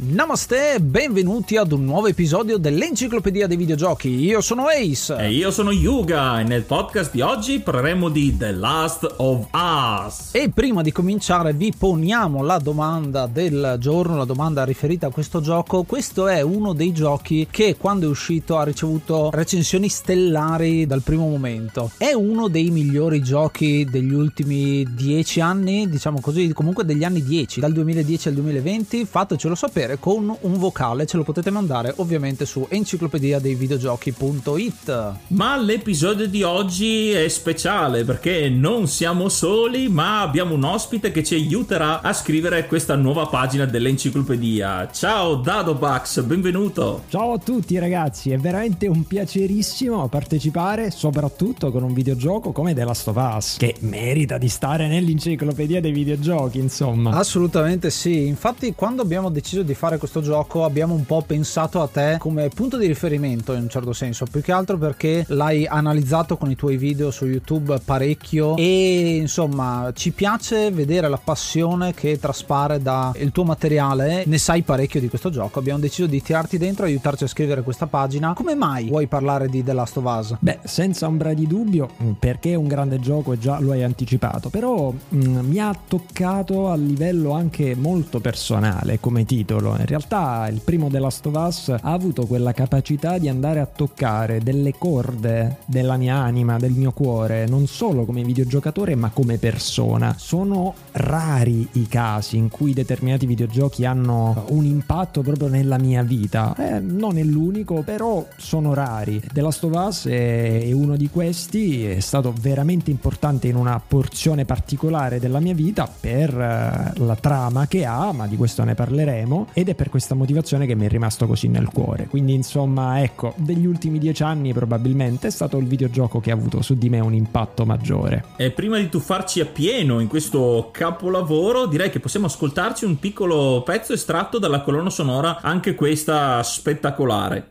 Namaste, benvenuti ad un nuovo episodio dell'Enciclopedia dei Videogiochi. Io sono Ace. E io sono Yuga e nel podcast di oggi parleremo di The Last of Us. E prima di cominciare vi poniamo la domanda del giorno, la domanda riferita a questo gioco. Questo è uno dei giochi che quando è uscito ha ricevuto recensioni stellari dal primo momento. È uno dei migliori giochi degli ultimi dieci anni, diciamo così, comunque degli anni 10, dal 2010 al 2020. Fatecelo sapere sapere con un vocale, ce lo potete mandare ovviamente su enciclopedia dei videogiochi.it. Ma l'episodio di oggi è speciale perché non siamo soli, ma abbiamo un ospite che ci aiuterà a scrivere questa nuova pagina dell'enciclopedia. Ciao Dadobax, benvenuto. Ciao a tutti ragazzi, è veramente un piacerissimo partecipare soprattutto con un videogioco come The Last of Us, che merita di stare nell'enciclopedia dei videogiochi, insomma. Assolutamente sì, infatti quando abbiamo deciso di fare questo gioco abbiamo un po' pensato a te come punto di riferimento in un certo senso, più che altro perché l'hai analizzato con i tuoi video su YouTube parecchio e insomma ci piace vedere la passione che traspare dal tuo materiale, ne sai parecchio di questo gioco, abbiamo deciso di tirarti dentro e aiutarci a scrivere questa pagina. Come mai vuoi parlare di The Last of Us? Beh, senza ombra di dubbio, mm, perché è un grande gioco e già lo hai anticipato, però mh, mm, mi ha toccato a livello anche molto personale come titolo singolo. In realtà il primo The Last of Us ha avuto quella capacità di andare a toccare delle corde della mia anima, del mio cuore, non solo come videogiocatore ma come persona. Sono rari i casi in cui determinati videogiochi hanno un impatto proprio nella mia vita. Eh, non è l'unico, però sono rari. The Last of Us è uno di questi, è stato veramente importante in una porzione particolare della mia vita per eh, la trama che ha, ma di questo ne parleremo ed è per questa motivazione che mi è rimasto così nel cuore. Quindi insomma, ecco, degli ultimi dieci anni probabilmente è stato il videogioco che ha avuto su di me un impatto maggiore. E prima di tuffarci a pieno in questo capolavoro, direi che possiamo ascoltarci un piccolo pezzo estratto dalla colonna sonora, anche questa spettacolare.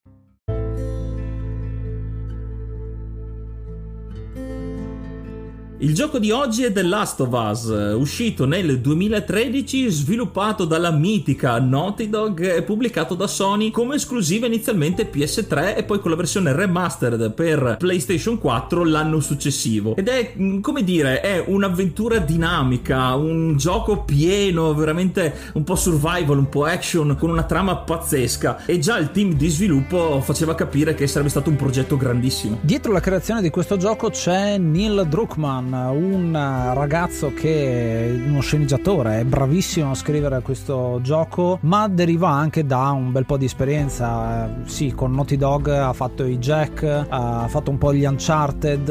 Il gioco di oggi è The Last of Us, uscito nel 2013, sviluppato dalla mitica Naughty Dog e pubblicato da Sony come esclusiva inizialmente PS3 e poi con la versione remastered per PlayStation 4 l'anno successivo. Ed è, mm, come dire, è un'avventura dinamica, un gioco pieno, veramente un po' survival, un po' action, con una trama pazzesca. E già il team di sviluppo faceva capire che sarebbe stato un progetto grandissimo. Dietro la creazione di questo gioco c'è Neil Druckmann un ragazzo che è uno sceneggiatore, è bravissimo a scrivere questo gioco, ma deriva anche da un bel po' di esperienza. Sì, con Naughty Dog ha fatto i Jack, ha fatto un po' gli Uncharted,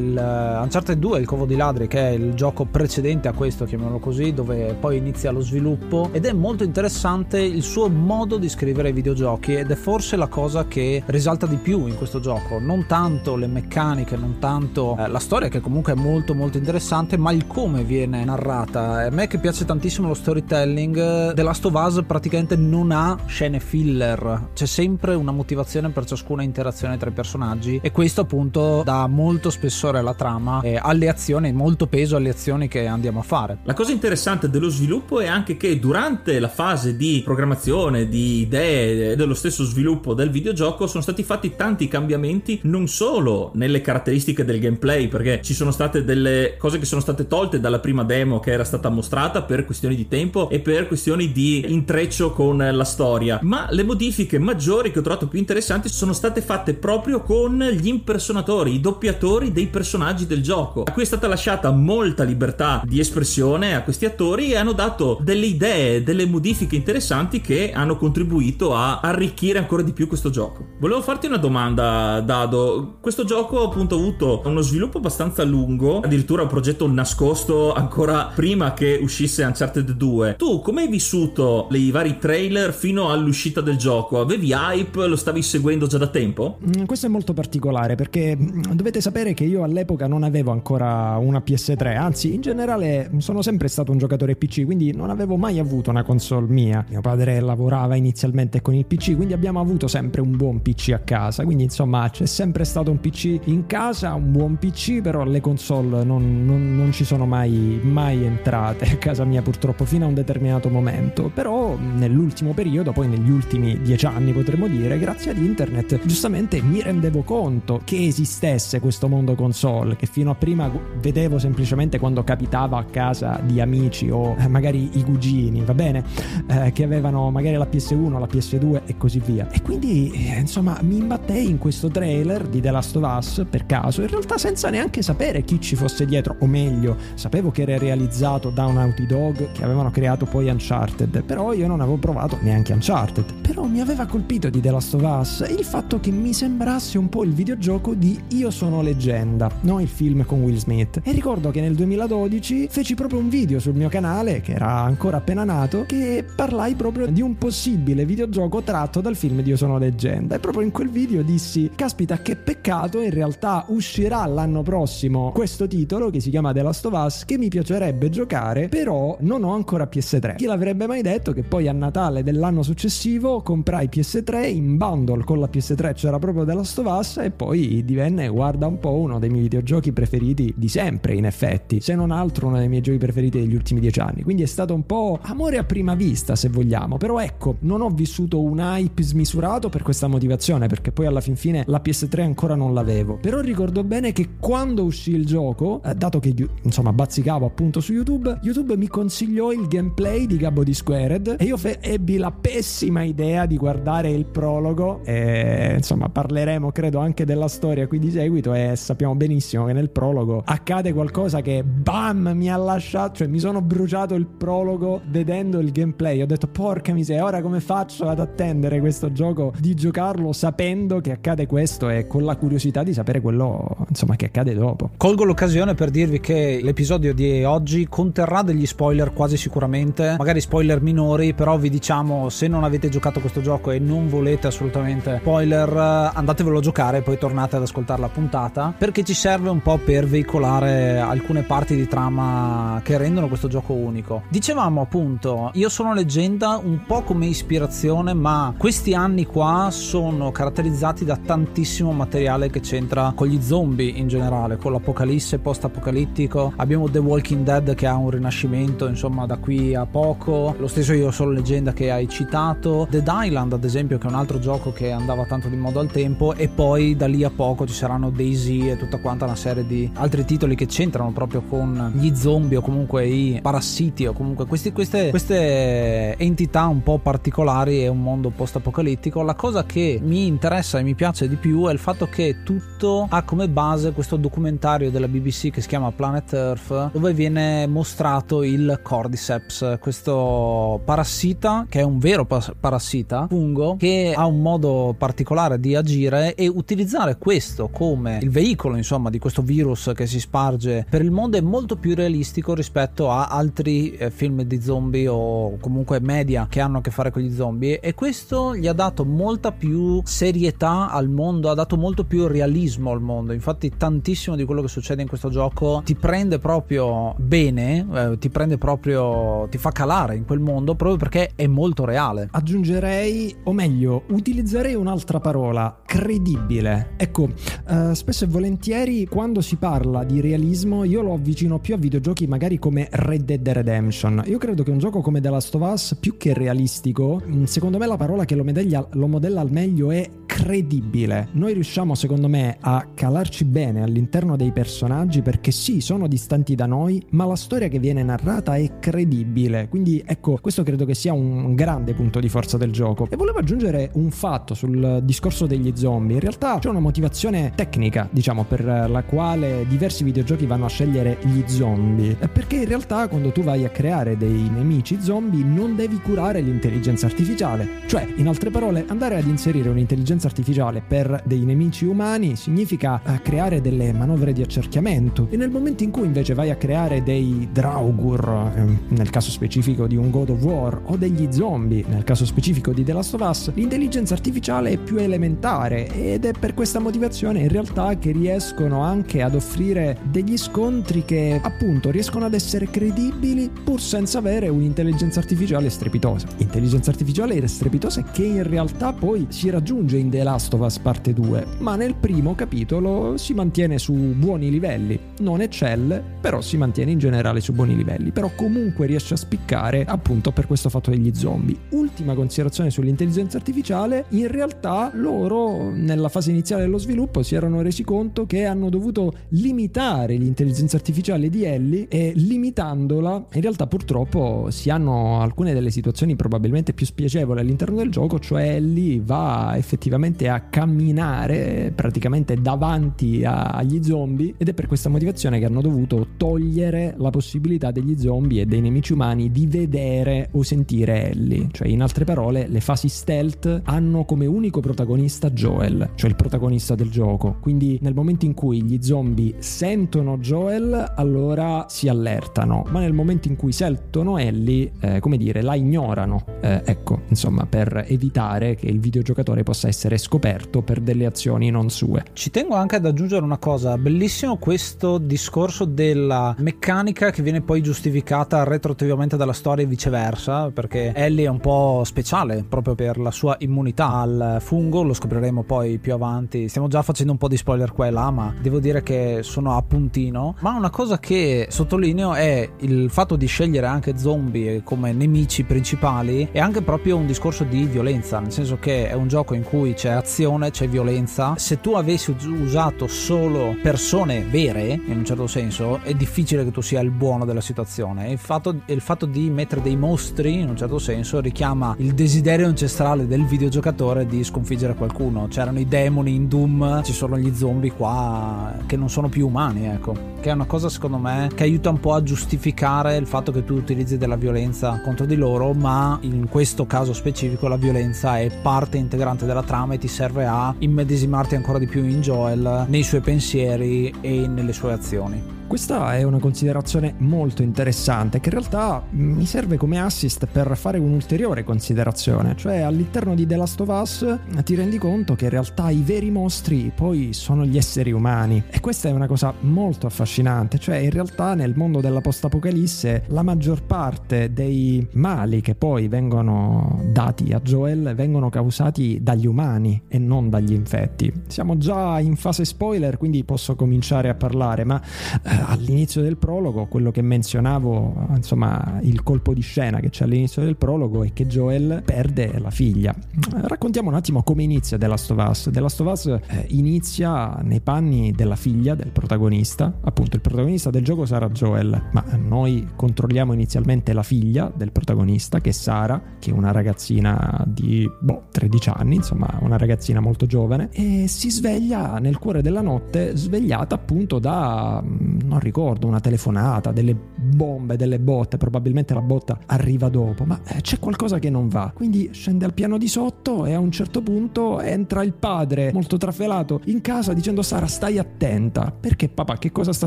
il Uncharted 2, il Covo di Ladri, che è il gioco precedente a questo, chiamiamolo così, dove poi inizia lo sviluppo ed è molto interessante il suo modo di scrivere i videogiochi ed è forse la cosa che risalta di più in questo gioco, non tanto le meccaniche, non tanto eh, la storia che comunque è molto molto molto interessante, ma il come viene narrata. A me che piace tantissimo lo storytelling, The Last of Us praticamente non ha scene filler, c'è sempre una motivazione per ciascuna interazione tra i personaggi e questo appunto dà molto spessore alla trama e alle azioni, molto peso alle azioni che andiamo a fare. La cosa interessante dello sviluppo è anche che durante la fase di programmazione, di idee e dello stesso sviluppo del videogioco sono stati fatti tanti cambiamenti non solo nelle caratteristiche del gameplay, perché ci sono state delle cose che sono state tolte dalla prima demo che era stata mostrata per questioni di tempo e per questioni di intreccio con la storia. Ma le modifiche maggiori che ho trovato più interessanti sono state fatte proprio con gli impersonatori, i doppiatori dei personaggi del gioco, a cui è stata lasciata molta libertà di espressione a questi attori e hanno dato delle idee, delle modifiche interessanti che hanno contribuito a arricchire ancora di più questo gioco. Volevo farti una domanda, Dado. Questo gioco appunto ha avuto uno sviluppo abbastanza lungo addirittura un progetto nascosto ancora prima che uscisse Uncharted 2. Tu come hai vissuto i vari trailer fino all'uscita del gioco? Avevi hype? Lo stavi seguendo già da tempo? Mm, questo è molto particolare perché mm, dovete sapere che io all'epoca non avevo ancora una PS3, anzi in generale sono sempre stato un giocatore PC, quindi non avevo mai avuto una console mia. Mio padre lavorava inizialmente con il PC, quindi abbiamo avuto sempre un buon PC a casa, quindi insomma c'è sempre stato un PC in casa, un buon PC, però le console console non, non, non, ci sono mai, mai entrate a casa mia purtroppo fino a un determinato momento, però nell'ultimo periodo, poi negli ultimi dieci anni potremmo dire, grazie ad internet giustamente mi rendevo conto che esistesse questo mondo console che fino a prima vedevo semplicemente quando capitava a casa di amici o eh, magari i cugini, va bene, eh, che avevano magari la PS1, la PS2 e così via. E quindi eh, insomma mi imbattei in questo trailer di The Last of Us per caso, in realtà senza neanche sapere chi ci fosse dietro, o meglio, sapevo che era realizzato da un Naughty Dog che avevano creato poi Uncharted, però io non avevo provato neanche Uncharted. Però mi aveva colpito di The Last of Us il fatto che mi sembrasse un po' il videogioco di Io sono leggenda, no il film con Will Smith. E ricordo che nel 2012 feci proprio un video sul mio canale, che era ancora appena nato, che parlai proprio di un possibile videogioco tratto dal film di Io sono leggenda. E proprio in quel video dissi, caspita che peccato, in realtà uscirà l'anno prossimo questo questo titolo che si chiama The Last of Us che mi piacerebbe giocare, però non ho ancora PS3. Chi l'avrebbe mai detto che poi a Natale dell'anno successivo comprai PS3 in bundle con la PS3 c'era proprio The Last of Us e poi divenne, guarda un po', uno dei miei videogiochi preferiti di sempre in effetti, se non altro uno dei miei giochi preferiti degli ultimi dieci anni. Quindi è stato un po' amore a prima vista se vogliamo, però ecco, non ho vissuto un hype smisurato per questa motivazione perché poi alla fin fine la PS3 ancora non l'avevo. Però ricordo bene che quando uscì il gioco gioco, eh, dato che insomma bazzicavo appunto su YouTube, YouTube mi consigliò il gameplay di Gabbo di Squared e io fe- ebbi la pessima idea di guardare il prologo e insomma parleremo credo anche della storia qui di seguito e sappiamo benissimo che nel prologo accade qualcosa che bam mi ha lasciato, cioè mi sono bruciato il prologo vedendo il gameplay, ho detto porca miseria, ora come faccio ad attendere questo gioco di giocarlo sapendo che accade questo e con la curiosità di sapere quello insomma che accade dopo. Colgo l'occasione per dirvi che l'episodio di oggi conterrà degli spoiler quasi sicuramente, magari spoiler minori, però vi diciamo se non avete giocato questo gioco e non volete assolutamente spoiler, andatevelo a giocare e poi tornate ad ascoltare la puntata perché ci serve un po' per veicolare alcune parti di trama che rendono questo gioco unico. Dicevamo appunto, io sono leggenda un po' come ispirazione, ma questi anni qua sono caratterizzati da tantissimo materiale che c'entra con gli zombie in generale, con l'apocalisse premesse post-apocalittico. Abbiamo The Walking Dead che ha un rinascimento, insomma, da qui a poco. Lo stesso Io Solo Leggenda che hai citato. Dead Island, ad esempio, che è un altro gioco che andava tanto di modo al tempo. E poi da lì a poco ci saranno Daisy e tutta quanta una serie di altri titoli che c'entrano proprio con gli zombie o comunque i parassiti o comunque questi, queste, queste entità un po' particolari e un mondo post-apocalittico. La cosa che mi interessa e mi piace di più è il fatto che tutto ha come base questo documentario della BBC che si chiama Planet Earth, dove viene mostrato il Cordyceps, questo parassita che è un vero parassita, fungo, che ha un modo particolare di agire e utilizzare questo come il veicolo, insomma, di questo virus che si sparge per il mondo è molto più realistico rispetto a altri eh, film di zombie o comunque media che hanno a che fare con gli zombie e questo gli ha dato molta più serietà al mondo, ha dato molto più realismo al mondo. Infatti tantissimo di quello che succede in questo gioco ti prende proprio bene, eh, ti prende proprio ti fa calare in quel mondo proprio perché è molto reale. Aggiungerei o meglio, utilizzerei un'altra parola, credibile. Ecco, eh, spesso e volentieri quando si parla di realismo io lo avvicino più a videogiochi magari come Red Dead Redemption. Io credo che un gioco come The Last of Us più che realistico, mm, secondo me la parola che lo, medaglia, lo modella al meglio è credibile. Noi riusciamo, secondo me, a calarci bene all'interno dei personaggi perché sì, sono distanti da noi, ma la storia che viene narrata è credibile. Quindi ecco, questo credo che sia un grande punto di forza del gioco. E volevo aggiungere un fatto sul discorso degli zombie. In realtà c'è una motivazione tecnica, diciamo, per la quale diversi videogiochi vanno a scegliere gli zombie. Perché in realtà quando tu vai a creare dei nemici zombie non devi curare l'intelligenza artificiale. Cioè, in altre parole, andare ad inserire un'intelligenza artificiale per dei nemici umani significa eh, creare delle manovre di accerchiamento. E nel momento in cui invece vai a creare dei Draugur, ehm, nel caso specifico di un God of War, o degli zombie, nel caso specifico di The Last of Us, l'intelligenza artificiale è più elementare ed è per questa motivazione in realtà che riescono anche ad offrire degli scontri che appunto riescono ad essere credibili pur senza avere un'intelligenza artificiale strepitosa. Intelligenza artificiale strepitosa che in realtà poi si raggiunge in The Last of Us parte 2, ma nel primo capitolo si mantiene su buoni livelli. Non eccelle, però si mantiene in generale su buoni livelli, però comunque riesce a spiccare appunto per questo fatto degli zombie. Ultima considerazione sull'intelligenza artificiale, in realtà loro nella fase iniziale dello sviluppo si erano resi conto che hanno dovuto limitare l'intelligenza artificiale di Ellie e limitandola in realtà purtroppo si hanno alcune delle situazioni probabilmente più spiacevoli all'interno del gioco, cioè Ellie va effettivamente a camminare praticamente davanti agli zombie ed è per questa motivazione che hanno dovuto togliere la possibilità degli zombie e dei nemici umani di vedere o sentire Ellie, cioè in altre parole le fasi stealth hanno come unico protagonista Joel, cioè il protagonista del gioco, quindi nel momento in cui gli zombie sentono Joel allora si allertano, ma nel momento in cui sentono Ellie, eh, come dire, la ignorano, eh, ecco, insomma, per evitare che il videogiocatore possa essere scoperto per delle azioni non sue. Ci tengo anche ad aggiungere una cosa, bellissimo questo discorso della meccanica che viene poi giustificata retroattivamente dalla storia e viceversa, perché Ellie è un po' speciale proprio per la sua immunità. Al fungo, lo scopriremo poi più avanti. Stiamo già facendo un po' di spoiler qua e là, ma devo dire che sono a puntino. Ma una cosa che sottolineo è il fatto di scegliere anche zombie come nemici principali è anche proprio un discorso di violenza, nel senso che è un gioco in cui c'è azione, c'è violenza. Se tu avessi usato solo persone vere, in un certo senso, è difficile che tu sia il buono della situazione. Il fatto, il fatto di mettere dei mostri, in un certo senso, richiama il desiderio ancestrale del videogiocatore di sconfiggere qualcuno. C'erano i demoni in Doom, ci sono gli zombie qua che non sono più umani, ecco. Che è una cosa secondo me che aiuta un po' a giustificare il fatto che tu utilizzi della violenza contro di loro, ma in questo caso specifico la violenza è parte integrante della trama e ti serve a immedesimarti ancora di più in Joel, nei suoi pensieri e nelle sue azioni. Questa è una considerazione molto interessante che in realtà mi serve come assist per fare un'ulteriore considerazione, cioè all'interno di The Last of Us ti rendi conto che in realtà i veri mostri poi sono gli esseri umani e questa è una cosa molto affascinante, cioè in realtà nel mondo della post-apocalisse la maggior parte dei mali che poi vengono dati a Joel vengono causati dagli umani e non dagli infetti. Siamo già in fase spoiler, quindi posso cominciare a parlare, ma eh, all'inizio del prologo, quello che menzionavo, insomma, il colpo di scena che c'è all'inizio del prologo è che Joel perde la figlia. Raccontiamo un attimo come inizia The Last of Us. The Last of Us eh, inizia nei panni della figlia del protagonista, appunto il protagonista del gioco sarà Joel, ma noi controlliamo inizialmente la figlia del protagonista che è Sara, che è una ragazzina di boh, 13 anni, insomma, una ragazzina molto giovane e si sveglia nel cuore della notte svegliata appunto da non ricordo, una telefonata, delle bombe, delle botte, probabilmente la botta arriva dopo, ma eh, c'è qualcosa che non va. Quindi scende al piano di sotto e a un certo punto entra il padre, molto trafelato, in casa dicendo Sara stai attenta, perché papà che cosa sta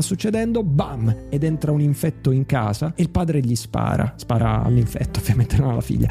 succedendo? Bam! Ed entra un infetto in casa e il padre gli spara, spara all'infetto, ovviamente non alla figlia.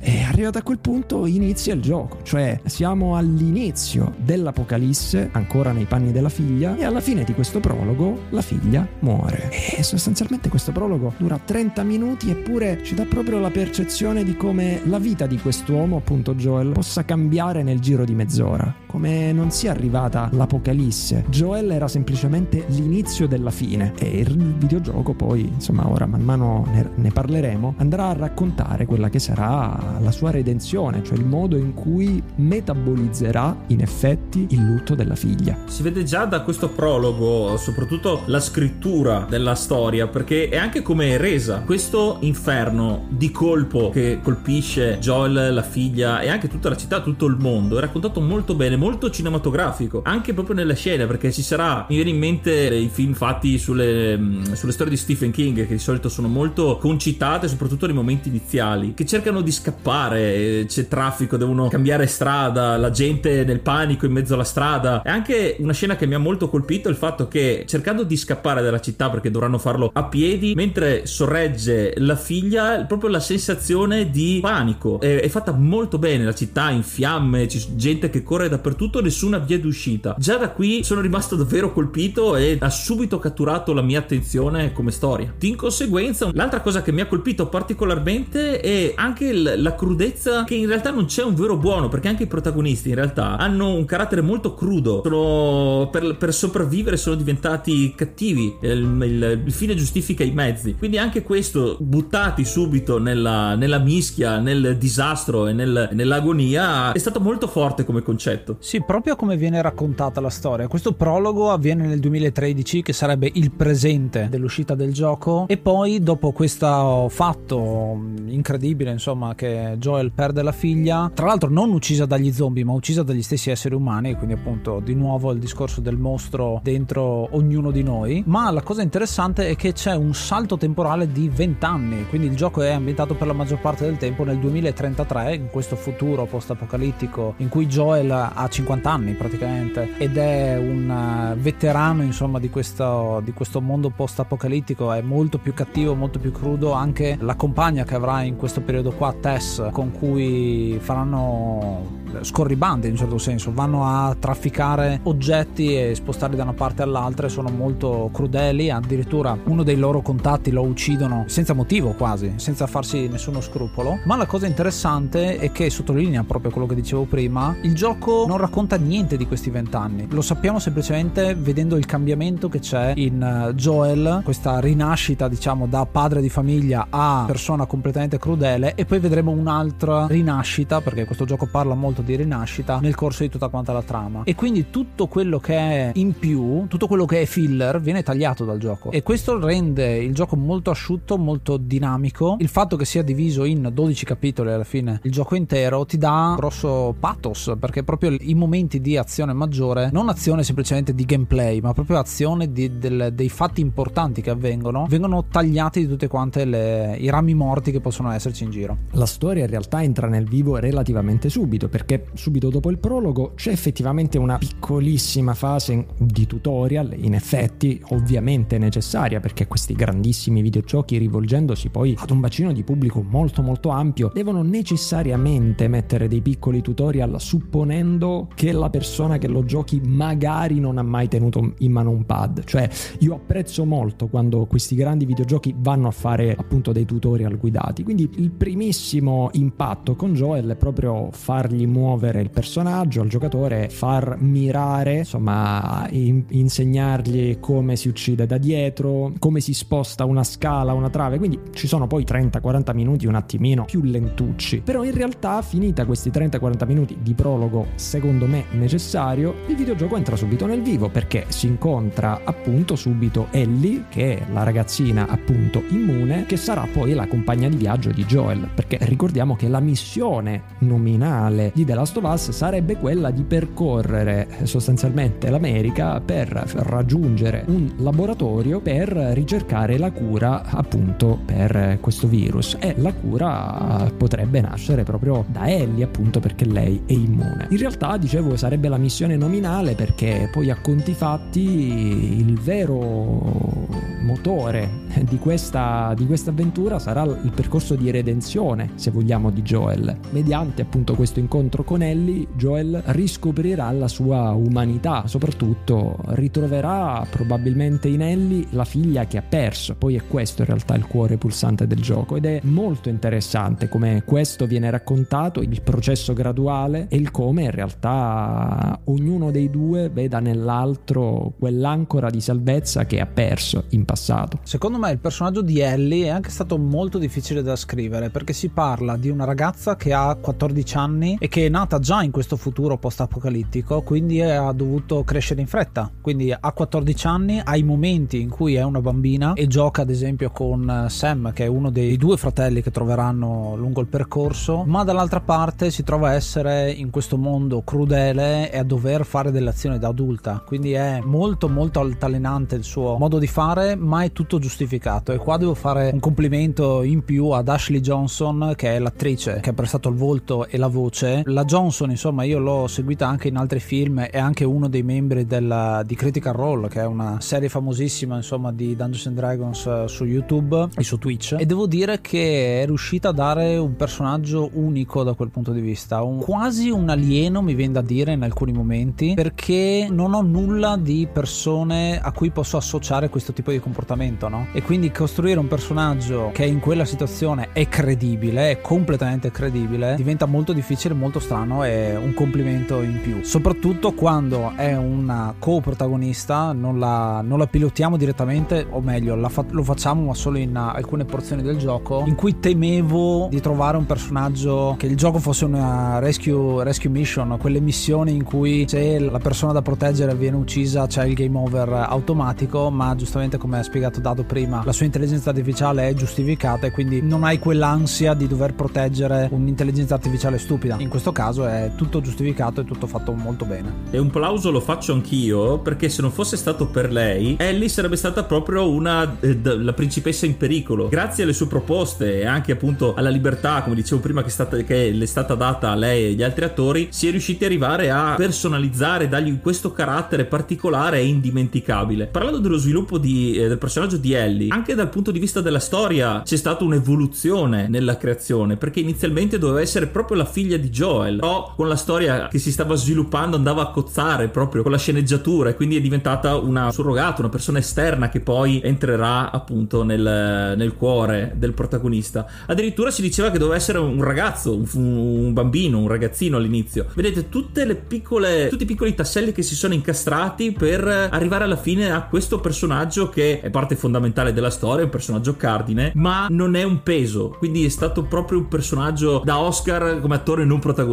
E arrivato a quel punto inizia il gioco, cioè siamo all'inizio dell'apocalisse, ancora nei panni della figlia, e alla fine di questo prologo la figlia figlia muore. E sostanzialmente questo prologo dura 30 minuti eppure ci dà proprio la percezione di come la vita di quest'uomo, appunto Joel, possa cambiare nel giro di mezz'ora. Come non sia arrivata l'apocalisse. Joel era semplicemente l'inizio della fine e il videogioco poi, insomma, ora man mano ne, ne parleremo, andrà a raccontare quella che sarà la sua redenzione, cioè il modo in cui metabolizzerà in effetti il lutto della figlia. Si vede già da questo prologo, soprattutto la scrittura scrittura della storia perché è anche come è resa questo inferno di colpo che colpisce Joel, la figlia e anche tutta la città, tutto il mondo è raccontato molto bene, molto cinematografico anche proprio nelle scene perché ci sarà mi viene in mente i film fatti sulle, mm, sulle storie di Stephen King che di solito sono molto concitate soprattutto nei momenti iniziali che cercano di scappare c'è traffico, devono cambiare strada la gente nel panico in mezzo alla strada. E anche una scena che mi ha molto colpito è il fatto che cercando di scappare scappare dalla città perché dovranno farlo a piedi, mentre sorregge la figlia proprio la sensazione di panico. È, è fatta molto bene la città in fiamme, c'è gente che corre dappertutto, nessuna via d'uscita. Già da qui sono rimasto davvero colpito e ha subito catturato la mia attenzione come storia. In conseguenza, l'altra cosa che mi ha colpito particolarmente è anche il, la crudezza che in realtà non c'è un vero buono perché anche i protagonisti in realtà hanno un carattere molto crudo. Sono, per, per sopravvivere sono diventati cattivi cattivi, il, il, il, fine giustifica i mezzi. Quindi anche questo, buttati subito nella, nella mischia, nel disastro e nel, nell'agonia, è stato molto forte come concetto. Sì, proprio come viene raccontata la storia. Questo prologo avviene nel 2013, che sarebbe il presente dell'uscita del gioco, e poi dopo questo fatto incredibile, insomma, che Joel perde la figlia, tra l'altro non uccisa dagli zombie, ma uccisa dagli stessi esseri umani, quindi appunto di nuovo il discorso del mostro dentro ognuno di noi ma la cosa interessante è che c'è un salto temporale di 20 anni, quindi il gioco è ambientato per la maggior parte del tempo nel 2033, in questo futuro post-apocalittico in cui Joel ha 50 anni praticamente ed è un eh, veterano insomma di questo, di questo mondo post-apocalittico, è molto più cattivo, molto più crudo, anche la compagna che avrà in questo periodo qua, Tess, con cui faranno scorribande in un certo senso, vanno a trafficare oggetti e spostarli da una parte all'altra e sono molto crudeli, addirittura uno dei loro contatti lo uccidono senza motivo quasi, senza farsi nessuno scrupolo. Ma la cosa interessante è che sottolinea proprio quello che dicevo prima, il gioco non racconta niente di questi vent'anni, lo sappiamo semplicemente vedendo il cambiamento che c'è in eh, Joel, questa rinascita diciamo da padre di famiglia a persona completamente crudele e poi vedremo un'altra rinascita perché questo gioco parla molto molto di rinascita nel corso di tutta quanta la trama. E quindi tutto quello che è in più, tutto quello che è filler, viene tagliato dal gioco. E questo rende il gioco molto asciutto, molto dinamico. Il fatto che sia diviso in 12 capitoli alla fine, il gioco intero, ti dà grosso pathos, perché proprio i momenti di azione maggiore, non azione semplicemente di gameplay, ma proprio azione di, del, dei fatti importanti che avvengono, vengono tagliati di tutte quante le, i rami morti che possono esserci in giro. La storia in realtà entra nel vivo relativamente subito, perché perché subito dopo il prologo c'è effettivamente una piccolissima fase di tutorial, in effetti ovviamente necessaria perché questi grandissimi videogiochi rivolgendosi poi ad un bacino di pubblico molto molto ampio devono necessariamente mettere dei piccoli tutorial supponendo che la persona che lo giochi magari non ha mai tenuto in mano un pad, cioè io apprezzo molto quando questi grandi videogiochi vanno a fare appunto dei tutorial guidati, quindi il primissimo impatto con Joel è proprio fargli muovere il personaggio al giocatore, far mirare, insomma, in- insegnargli come si uccide da dietro, come si sposta una scala, una trave, quindi ci sono poi 30-40 minuti un attimino più lentucci, però in realtà finita questi 30-40 minuti di prologo secondo me necessario, il videogioco entra subito nel vivo perché si incontra appunto subito Ellie, che è la ragazzina appunto immune, che sarà poi la compagna di viaggio di Joel, perché ricordiamo che la missione nominale di The Last of Us sarebbe quella di percorrere sostanzialmente l'America per raggiungere un laboratorio per ricercare la cura appunto per questo virus e la cura potrebbe nascere proprio da Ellie appunto perché lei è immune. In realtà dicevo sarebbe la missione nominale perché poi a conti fatti il vero motore di questa, di questa avventura sarà il percorso di redenzione, se vogliamo, di Joel. Mediante appunto questo incontro con Ellie, Joel riscoprirà la sua umanità, soprattutto ritroverà probabilmente in Ellie la figlia che ha perso. Poi è questo in realtà il cuore pulsante del gioco ed è molto interessante come questo viene raccontato, il processo graduale e il come in realtà ognuno dei due veda nell'altro quell'ancora di salvezza che ha perso in passato. Secondo me il personaggio di Ellie è anche stato molto difficile da scrivere perché si parla di una ragazza che ha 14 anni e che nata già in questo futuro post-apocalittico, quindi ha dovuto crescere in fretta. Quindi ha 14 anni, ha i momenti in cui è una bambina e gioca ad esempio con Sam, che è uno dei due fratelli che troveranno lungo il percorso, ma dall'altra parte si trova a essere in questo mondo crudele e a dover fare delle azioni da adulta. Quindi è molto molto altalenante il suo modo di fare, ma è tutto giustificato. E qua devo fare un complimento in più ad Ashley Johnson, che è l'attrice che ha prestato il volto e la voce. La Johnson, insomma, io l'ho seguita anche in altri film, è anche uno dei membri della, di Critical Role, che è una serie famosissima, insomma, di Dungeons and Dragons eh, su YouTube e su Twitch. E devo dire che è riuscita a dare un personaggio unico da quel punto di vista, un, quasi un alieno, mi viene da dire in alcuni momenti, perché non ho nulla di persone a cui posso associare questo tipo di comportamento, no? E quindi costruire un personaggio che in quella situazione è credibile, è completamente credibile, diventa molto difficile, molto strano e un complimento in più. Soprattutto quando è una co-protagonista, non la, non la pilotiamo direttamente, o meglio, fa- lo facciamo ma solo in uh, alcune porzioni del gioco, in cui temevo di trovare un personaggio che il gioco fosse una rescue, rescue mission, quelle missioni in cui se la persona da proteggere viene uccisa c'è il game over automatico, ma giustamente come ha spiegato Dado prima, la sua intelligenza artificiale è giustificata e quindi non hai quell'ansia di dover proteggere un'intelligenza artificiale stupida. In questo caso è tutto giustificato e tutto fatto molto bene. E un plauso lo faccio anch'io perché se non fosse stato per lei, Ellie sarebbe stata proprio una eh, la principessa in pericolo. Grazie alle sue proposte e anche appunto alla libertà, come dicevo prima, che, è stata, che le è stata data a lei e agli altri attori, si è riusciti ad arrivare a personalizzare, dargli questo carattere particolare e indimenticabile. Parlando dello sviluppo di, eh, del personaggio di Ellie, anche dal punto di vista della storia c'è stata un'evoluzione nella creazione perché inizialmente doveva essere proprio la figlia di Joel, però con la storia che si stava sviluppando andava a cozzare proprio con la sceneggiatura e quindi è diventata una surrogata, una persona esterna che poi entrerà appunto nel, nel cuore del protagonista. Addirittura si diceva che doveva essere un ragazzo, un, un bambino, un ragazzino all'inizio. Vedete tutte le piccole, tutti i piccoli tasselli che si sono incastrati per arrivare alla fine a questo personaggio che è parte fondamentale della storia, un personaggio cardine, ma non è un peso, quindi è stato proprio un personaggio da Oscar come attore non protagonista.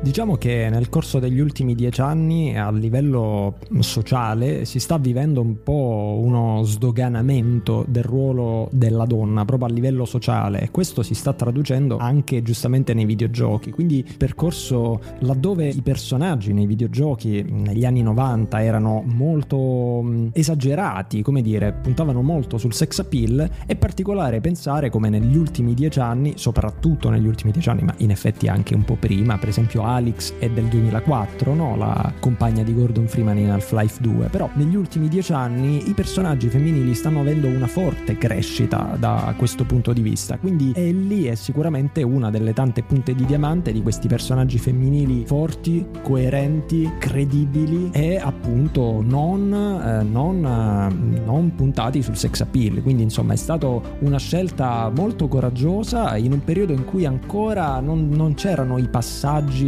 Diciamo che nel corso degli ultimi dieci anni a livello sociale si sta vivendo un po' uno sdoganamento del ruolo della donna proprio a livello sociale e questo si sta traducendo anche giustamente nei videogiochi. Quindi percorso laddove i personaggi nei videogiochi negli anni 90 erano molto esagerati, come dire, puntavano molto sul sex appeal, è particolare pensare come negli ultimi dieci anni, soprattutto negli ultimi dieci anni, ma in effetti anche un po' prima, per esempio Alex è del 2004, no? la compagna di Gordon Freeman in Half-Life 2, però negli ultimi dieci anni i personaggi femminili stanno avendo una forte crescita da questo punto di vista, quindi Ellie è sicuramente una delle tante punte di diamante di questi personaggi femminili forti, coerenti, credibili e appunto non, eh, non, eh, non puntati sul sex appeal, quindi insomma è stata una scelta molto coraggiosa in un periodo in cui ancora non, non c'erano i passaggi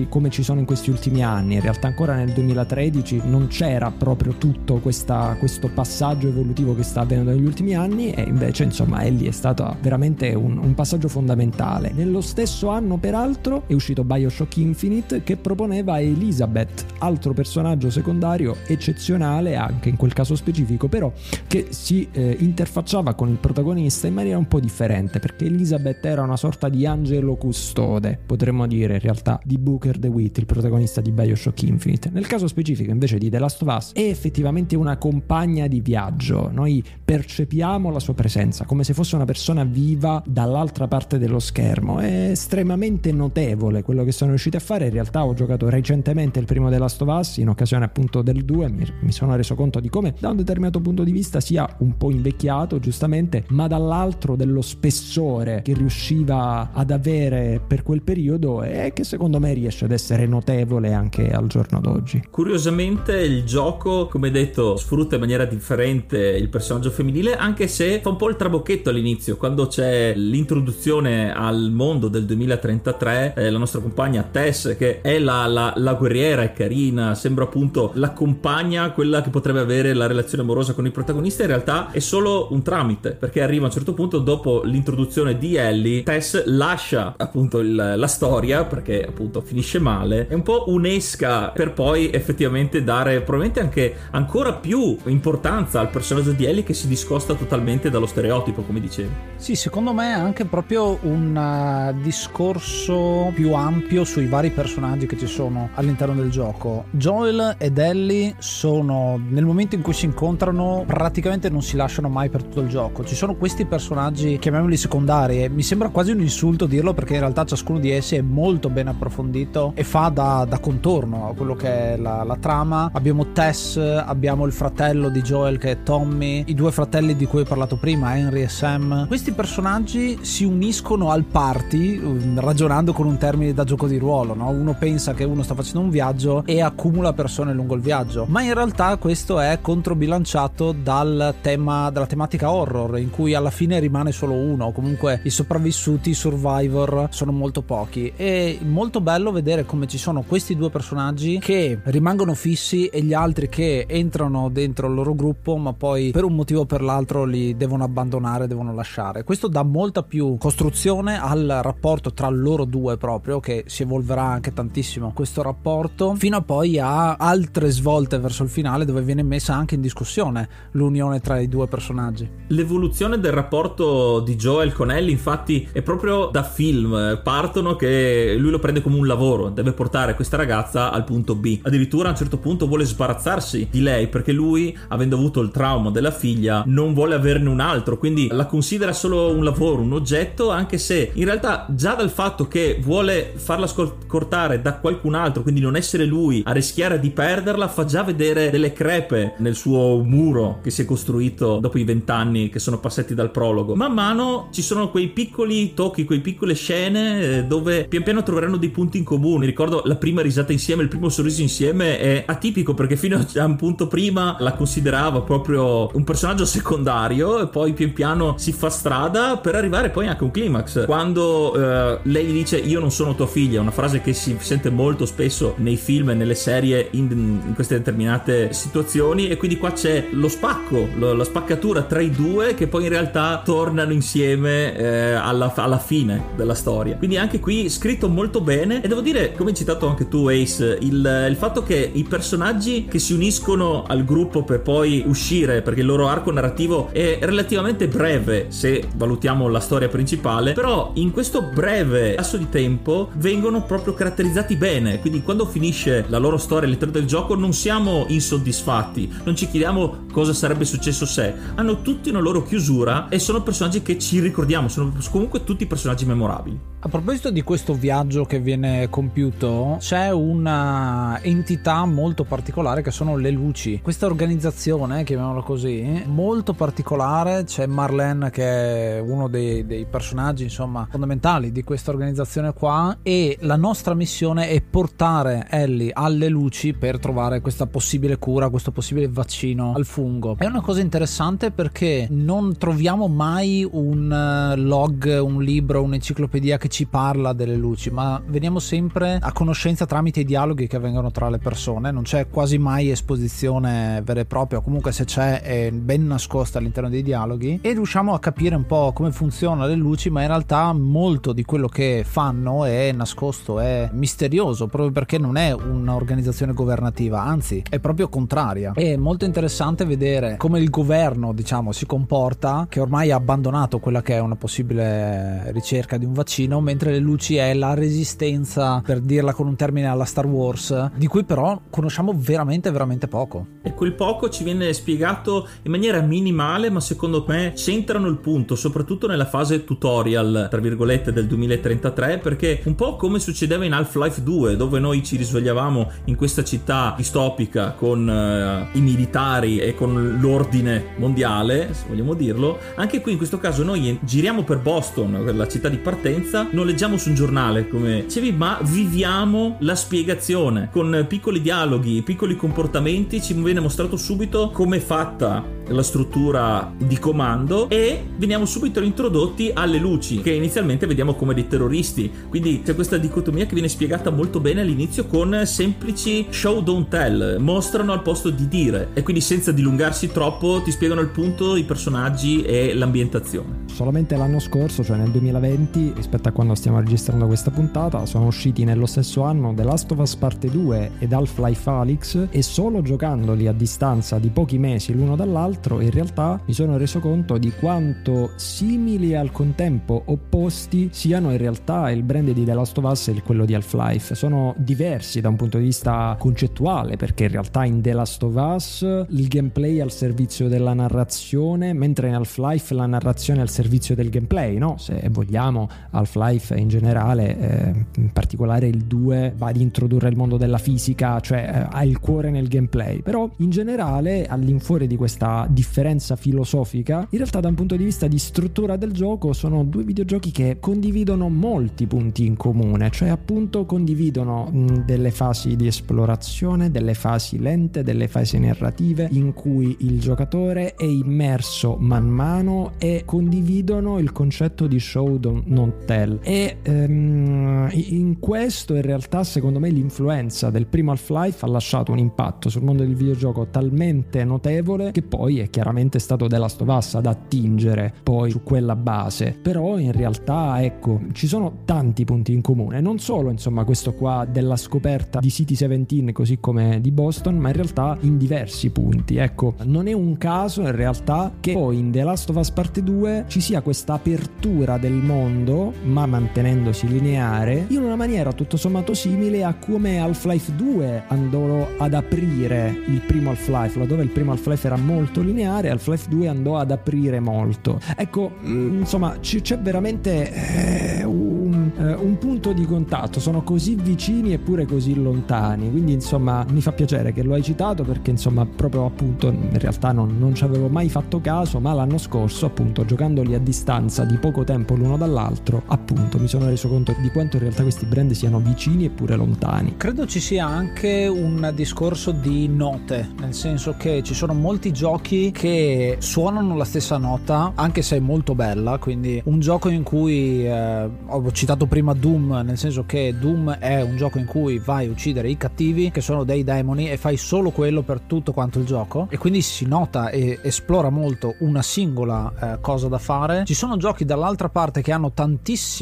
come ci sono in questi ultimi anni, in realtà ancora nel 2013 non c'era proprio tutto questa, questo passaggio evolutivo che sta avvenendo negli ultimi anni e invece insomma Ellie è stato veramente un, un passaggio fondamentale. Nello stesso anno peraltro è uscito Bioshock Infinite che proponeva Elizabeth, altro personaggio secondario eccezionale anche in quel caso specifico, però che si eh, interfacciava con il protagonista in maniera un po' differente perché Elizabeth era una sorta di angelo custode, potremmo dire in realtà, di Booker DeWitt, il protagonista di Bioshock Infinite. Nel caso specifico invece di The Last of Us è effettivamente una compagna di viaggio, noi percepiamo la sua presenza come se fosse una persona viva dall'altra parte dello schermo, è estremamente notevole quello che sono riusciti a fare, in realtà ho giocato recentemente il primo The Last of Us in occasione appunto del 2, mi, sono reso conto di come da un determinato punto di vista sia un po' invecchiato giustamente, ma dall'altro dello spessore che riusciva ad avere per quel periodo e che secondo me riesce ad essere notevole anche al giorno d'oggi. Curiosamente il gioco, come detto, sfrutta in maniera differente il personaggio femminile, anche se fa un po' il trabocchetto all'inizio, quando c'è l'introduzione al mondo del 2033, eh, la nostra compagna Tess, che è la, la, la guerriera, è carina, sembra appunto la compagna, quella che potrebbe avere la relazione amorosa con il protagonista, in realtà è solo un tramite, perché arriva a un certo punto dopo l'introduzione di Ellie, Tess lascia appunto il, la storia, perché appunto finisce male, è un po' unesca per poi effettivamente dare probabilmente anche ancora più importanza al personaggio di Ellie che si discosta totalmente dallo stereotipo, come dicevi. Sì, secondo me è anche proprio un uh, discorso più ampio sui vari personaggi che ci sono all'interno del gioco. Joel ed Ellie sono nel momento in cui si incontrano praticamente non si lasciano mai per tutto il gioco. Ci sono questi personaggi, chiamiamoli secondari, e mi sembra quasi un insulto dirlo perché in realtà ciascuno di essi è molto ben approfondito e fa da, da contorno a quello che è la, la trama. Abbiamo Tess, abbiamo il fratello di Joel che è Tommy, i due fratelli di cui ho parlato prima, Henry e Sam. Questi personaggi si uniscono al party mm, ragionando con un termine da gioco di ruolo, no? Uno pensa che uno sta facendo un viaggio e accumula persone lungo il viaggio, ma in realtà questo è controbilanciato dal tema dalla tematica horror in cui alla fine rimane solo uno, comunque i sopravvissuti, i survivor sono molto pochi e molto bello vedere come ci sono questi due personaggi che rimangono fissi e gli altri che entrano dentro il loro gruppo ma poi per un motivo o per l'altro li devono abbandonare, devono lasciare. Questo dà molta più costruzione al rapporto tra loro due proprio che si evolverà anche tantissimo questo rapporto fino a poi a altre svolte verso il finale dove viene messa anche in discussione l'unione tra i due personaggi. L'evoluzione del rapporto di Joel con Ellie infatti è proprio da film, partono che lui lo prende come un lavoro, deve portare questa ragazza al punto B. Addirittura a un certo punto vuole sbarazzarsi di lei perché lui, avendo avuto il trauma della figlia, non vuole averne un altro, quindi la considera solo un lavoro, un oggetto, anche se in realtà già dal fatto che vuole farla scortare da qualcun altro, quindi non essere lui a rischiare di perderla, fa già vedere delle crepe nel suo muro che si è costruito dopo i vent'anni che sono passati dal prologo. Man mano ci sono quei piccoli tocchi, quelle piccole scene eh, dove pian piano troveranno dei punti in comune. Ricordo la prima risata insieme, il primo sorriso insieme è atipico perché fino a un punto prima la considerava proprio un personaggio secondario e poi pian piano si fa strada per arrivare poi anche a un climax. Quando eh, lei gli dice io non sono tua figlia, una frase che si sente molto spesso nei film e nelle serie in, in queste determinate situazioni e quindi qua c'è lo spacco, lo, la spaccatura tra i due che poi in realtà tornano insieme eh, alla, alla, fine della storia. Quindi anche qui scritto molto bene e devo dire, come hai citato anche tu Ace, il, il fatto che i personaggi che si uniscono al gruppo per poi uscire, perché il loro arco narrativo è relativamente breve se valutiamo la storia principale, però in questo breve lasso di tempo vengono proprio caratterizzati bene, quindi quando finisce la loro storia all'interno del gioco non siamo insoddisfatti, non ci chiediamo cosa sarebbe successo sé, hanno tutti una loro chiusura e sono personaggi che ci ricordiamo, sono comunque tutti personaggi memorabili. A proposito di questo viaggio che viene compiuto, c'è una entità molto particolare che sono le luci. Questa organizzazione, chiamiamola così, molto particolare. C'è Marlene che è uno dei, dei personaggi, insomma, fondamentali di questa organizzazione qua e la nostra missione è portare Ellie alle luci per trovare questa possibile cura, questo possibile vaccino al fungo. È una cosa interessante perché non troviamo mai un eh, log, un libro, un'enciclopedia che ci parla delle luci, ma veniamo sempre a conoscenza tramite i dialoghi che avvengono tra le persone. Non c'è quasi mai esposizione vera e propria, comunque se c'è è ben nascosta all'interno dei dialoghi e riusciamo a capire un po' come funzionano le luci, ma in realtà molto di quello che fanno è nascosto, è misterioso, proprio perché non è un'organizzazione governativa, anzi è proprio contraria. È molto interessante vedere come il governo, diciamo, si comporta, che ormai ha abbandonato quella che è una possibile ricerca di un vaccino mentre le luci è la resistenza, per dirla con un termine alla Star Wars, di cui però conosciamo veramente, veramente poco. E quel poco ci viene spiegato in maniera minimale, ma secondo me centrano il punto, soprattutto nella fase tutorial, tra virgolette, del 2033, perché un po' come succedeva in Half-Life 2, dove noi ci risvegliavamo in questa città distopica con uh, i militari e con l'ordine mondiale, se vogliamo dirlo, anche qui in questo caso noi giriamo per Boston, la città di partenza, non leggiamo su un giornale come dicevi, ma viviamo la spiegazione. Con piccoli dialoghi, piccoli comportamenti, ci viene mostrato subito come è fatta la struttura di comando e veniamo subito introdotti alle luci che inizialmente vediamo come dei terroristi. Quindi c'è questa dicotomia che viene spiegata molto bene all'inizio con semplici show don't tell mostrano al posto di dire. E quindi senza dilungarsi troppo ti spiegano il punto i personaggi e l'ambientazione. Solamente l'anno scorso cioè nel 2020 rispetto a quando stiamo registrando questa puntata sono usciti nello stesso anno The Last of Us Parte 2 ed Half-Life Alyx e solo giocandoli a distanza di pochi mesi l'uno dall'altro l'altro in realtà mi sono reso conto di quanto simili e al contempo opposti siano in realtà il brand di The Last of Us e quello di Half-Life. Sono diversi da un punto di vista concettuale perché in realtà in The Last of Us il gameplay è al servizio della narrazione mentre in Half-Life la narrazione è al servizio del gameplay, no? Se vogliamo Half-Life in generale, eh, in particolare il 2 va ad introdurre il mondo della fisica, cioè eh, ha il cuore nel gameplay, però in generale all'infuori di questa differenza filosofica, in realtà da un punto di vista di struttura del gioco sono due videogiochi che condividono molti punti in comune, cioè appunto condividono mh, delle fasi di esplorazione, delle fasi lente, delle fasi narrative in cui il giocatore è immerso man mano e condividono il concetto di show don't tell e um, in questo in realtà secondo me l'influenza del primo Half-Life ha lasciato un impatto sul mondo del videogioco talmente notevole che poi è chiaramente stato The Last of Us ad attingere poi su quella base, però in realtà ecco ci sono tanti punti in comune, non solo insomma questo qua della scoperta di City 17 così come di Boston, ma in realtà in diversi punti, ecco non è un caso in realtà che poi in The Last of Us Part 2 ci sia questa apertura del mondo ma mantenendosi lineare in una maniera tutto sommato simile a come Half-Life 2 andò ad aprire il primo Half-Life, laddove il primo Half-Life era molto lineare, Half-Life 2 andò ad aprire molto. Ecco, mm, insomma, c'è veramente eh, un, eh, un, punto di contatto, sono così vicini eppure così lontani, quindi insomma mi fa piacere che lo hai citato perché insomma proprio appunto in realtà non, non ci avevo mai fatto caso, ma l'anno scorso appunto giocandoli a distanza di poco tempo l'uno dall'altro, appunto mi sono reso conto di quanto in realtà questi brand siano vicini eppure lontani. Credo ci sia anche un discorso di note, nel senso che ci sono molti giochi che suonano la stessa nota, anche se è molto bella. Quindi un gioco in cui eh, ho citato prima Doom, nel senso che Doom è un gioco in cui vai a uccidere i cattivi, che sono dei demoni, e fai solo quello per tutto quanto il gioco. E quindi si nota e esplora molto una singola eh, cosa da fare. Ci sono giochi dall'altra parte che hanno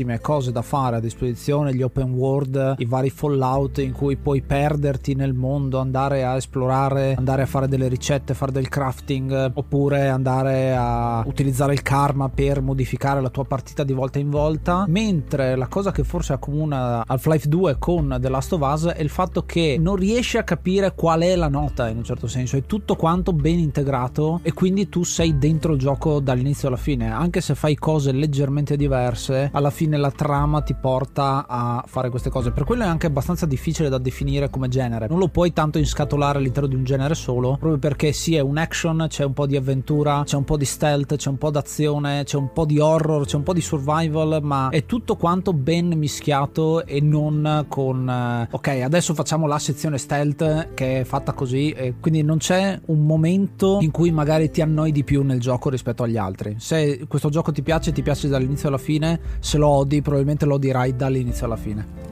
tantissime cose da fare a disposizione, gli open world, i vari Fallout in cui puoi perderti nel mondo, andare a esplorare, andare a fare delle ricette, fare del crafting oppure andare a utilizzare il karma per modificare la tua partita di volta in volta. Mentre la cosa che forse accomuna Half-Life 2 con The Last of Us è il fatto che non riesci a capire qual è la nota in un certo senso, è tutto quanto ben integrato e quindi tu sei dentro il gioco dall'inizio alla fine, anche se fai cose leggermente diverse, alla fine la trama ti porta a fare queste cose. Per quello è anche abbastanza difficile da definire come genere. Non lo puoi tanto inscatolare all'interno di un genere solo, proprio perché sì, è un action, c'è un po' di avventura, c'è un po' di stealth, c'è un po' d'azione, c'è un po' di horror, c'è un po' di survival, ma è tutto quanto ben mischiato e non con eh, ok, adesso facciamo la sezione stealth che è fatta così e quindi non c'è un momento in cui magari ti annoi di più nel gioco rispetto agli altri. Se questo gioco ti piace, ti piace dall'inizio alla fine, se lo odi, probabilmente lo odirai dall'inizio alla fine.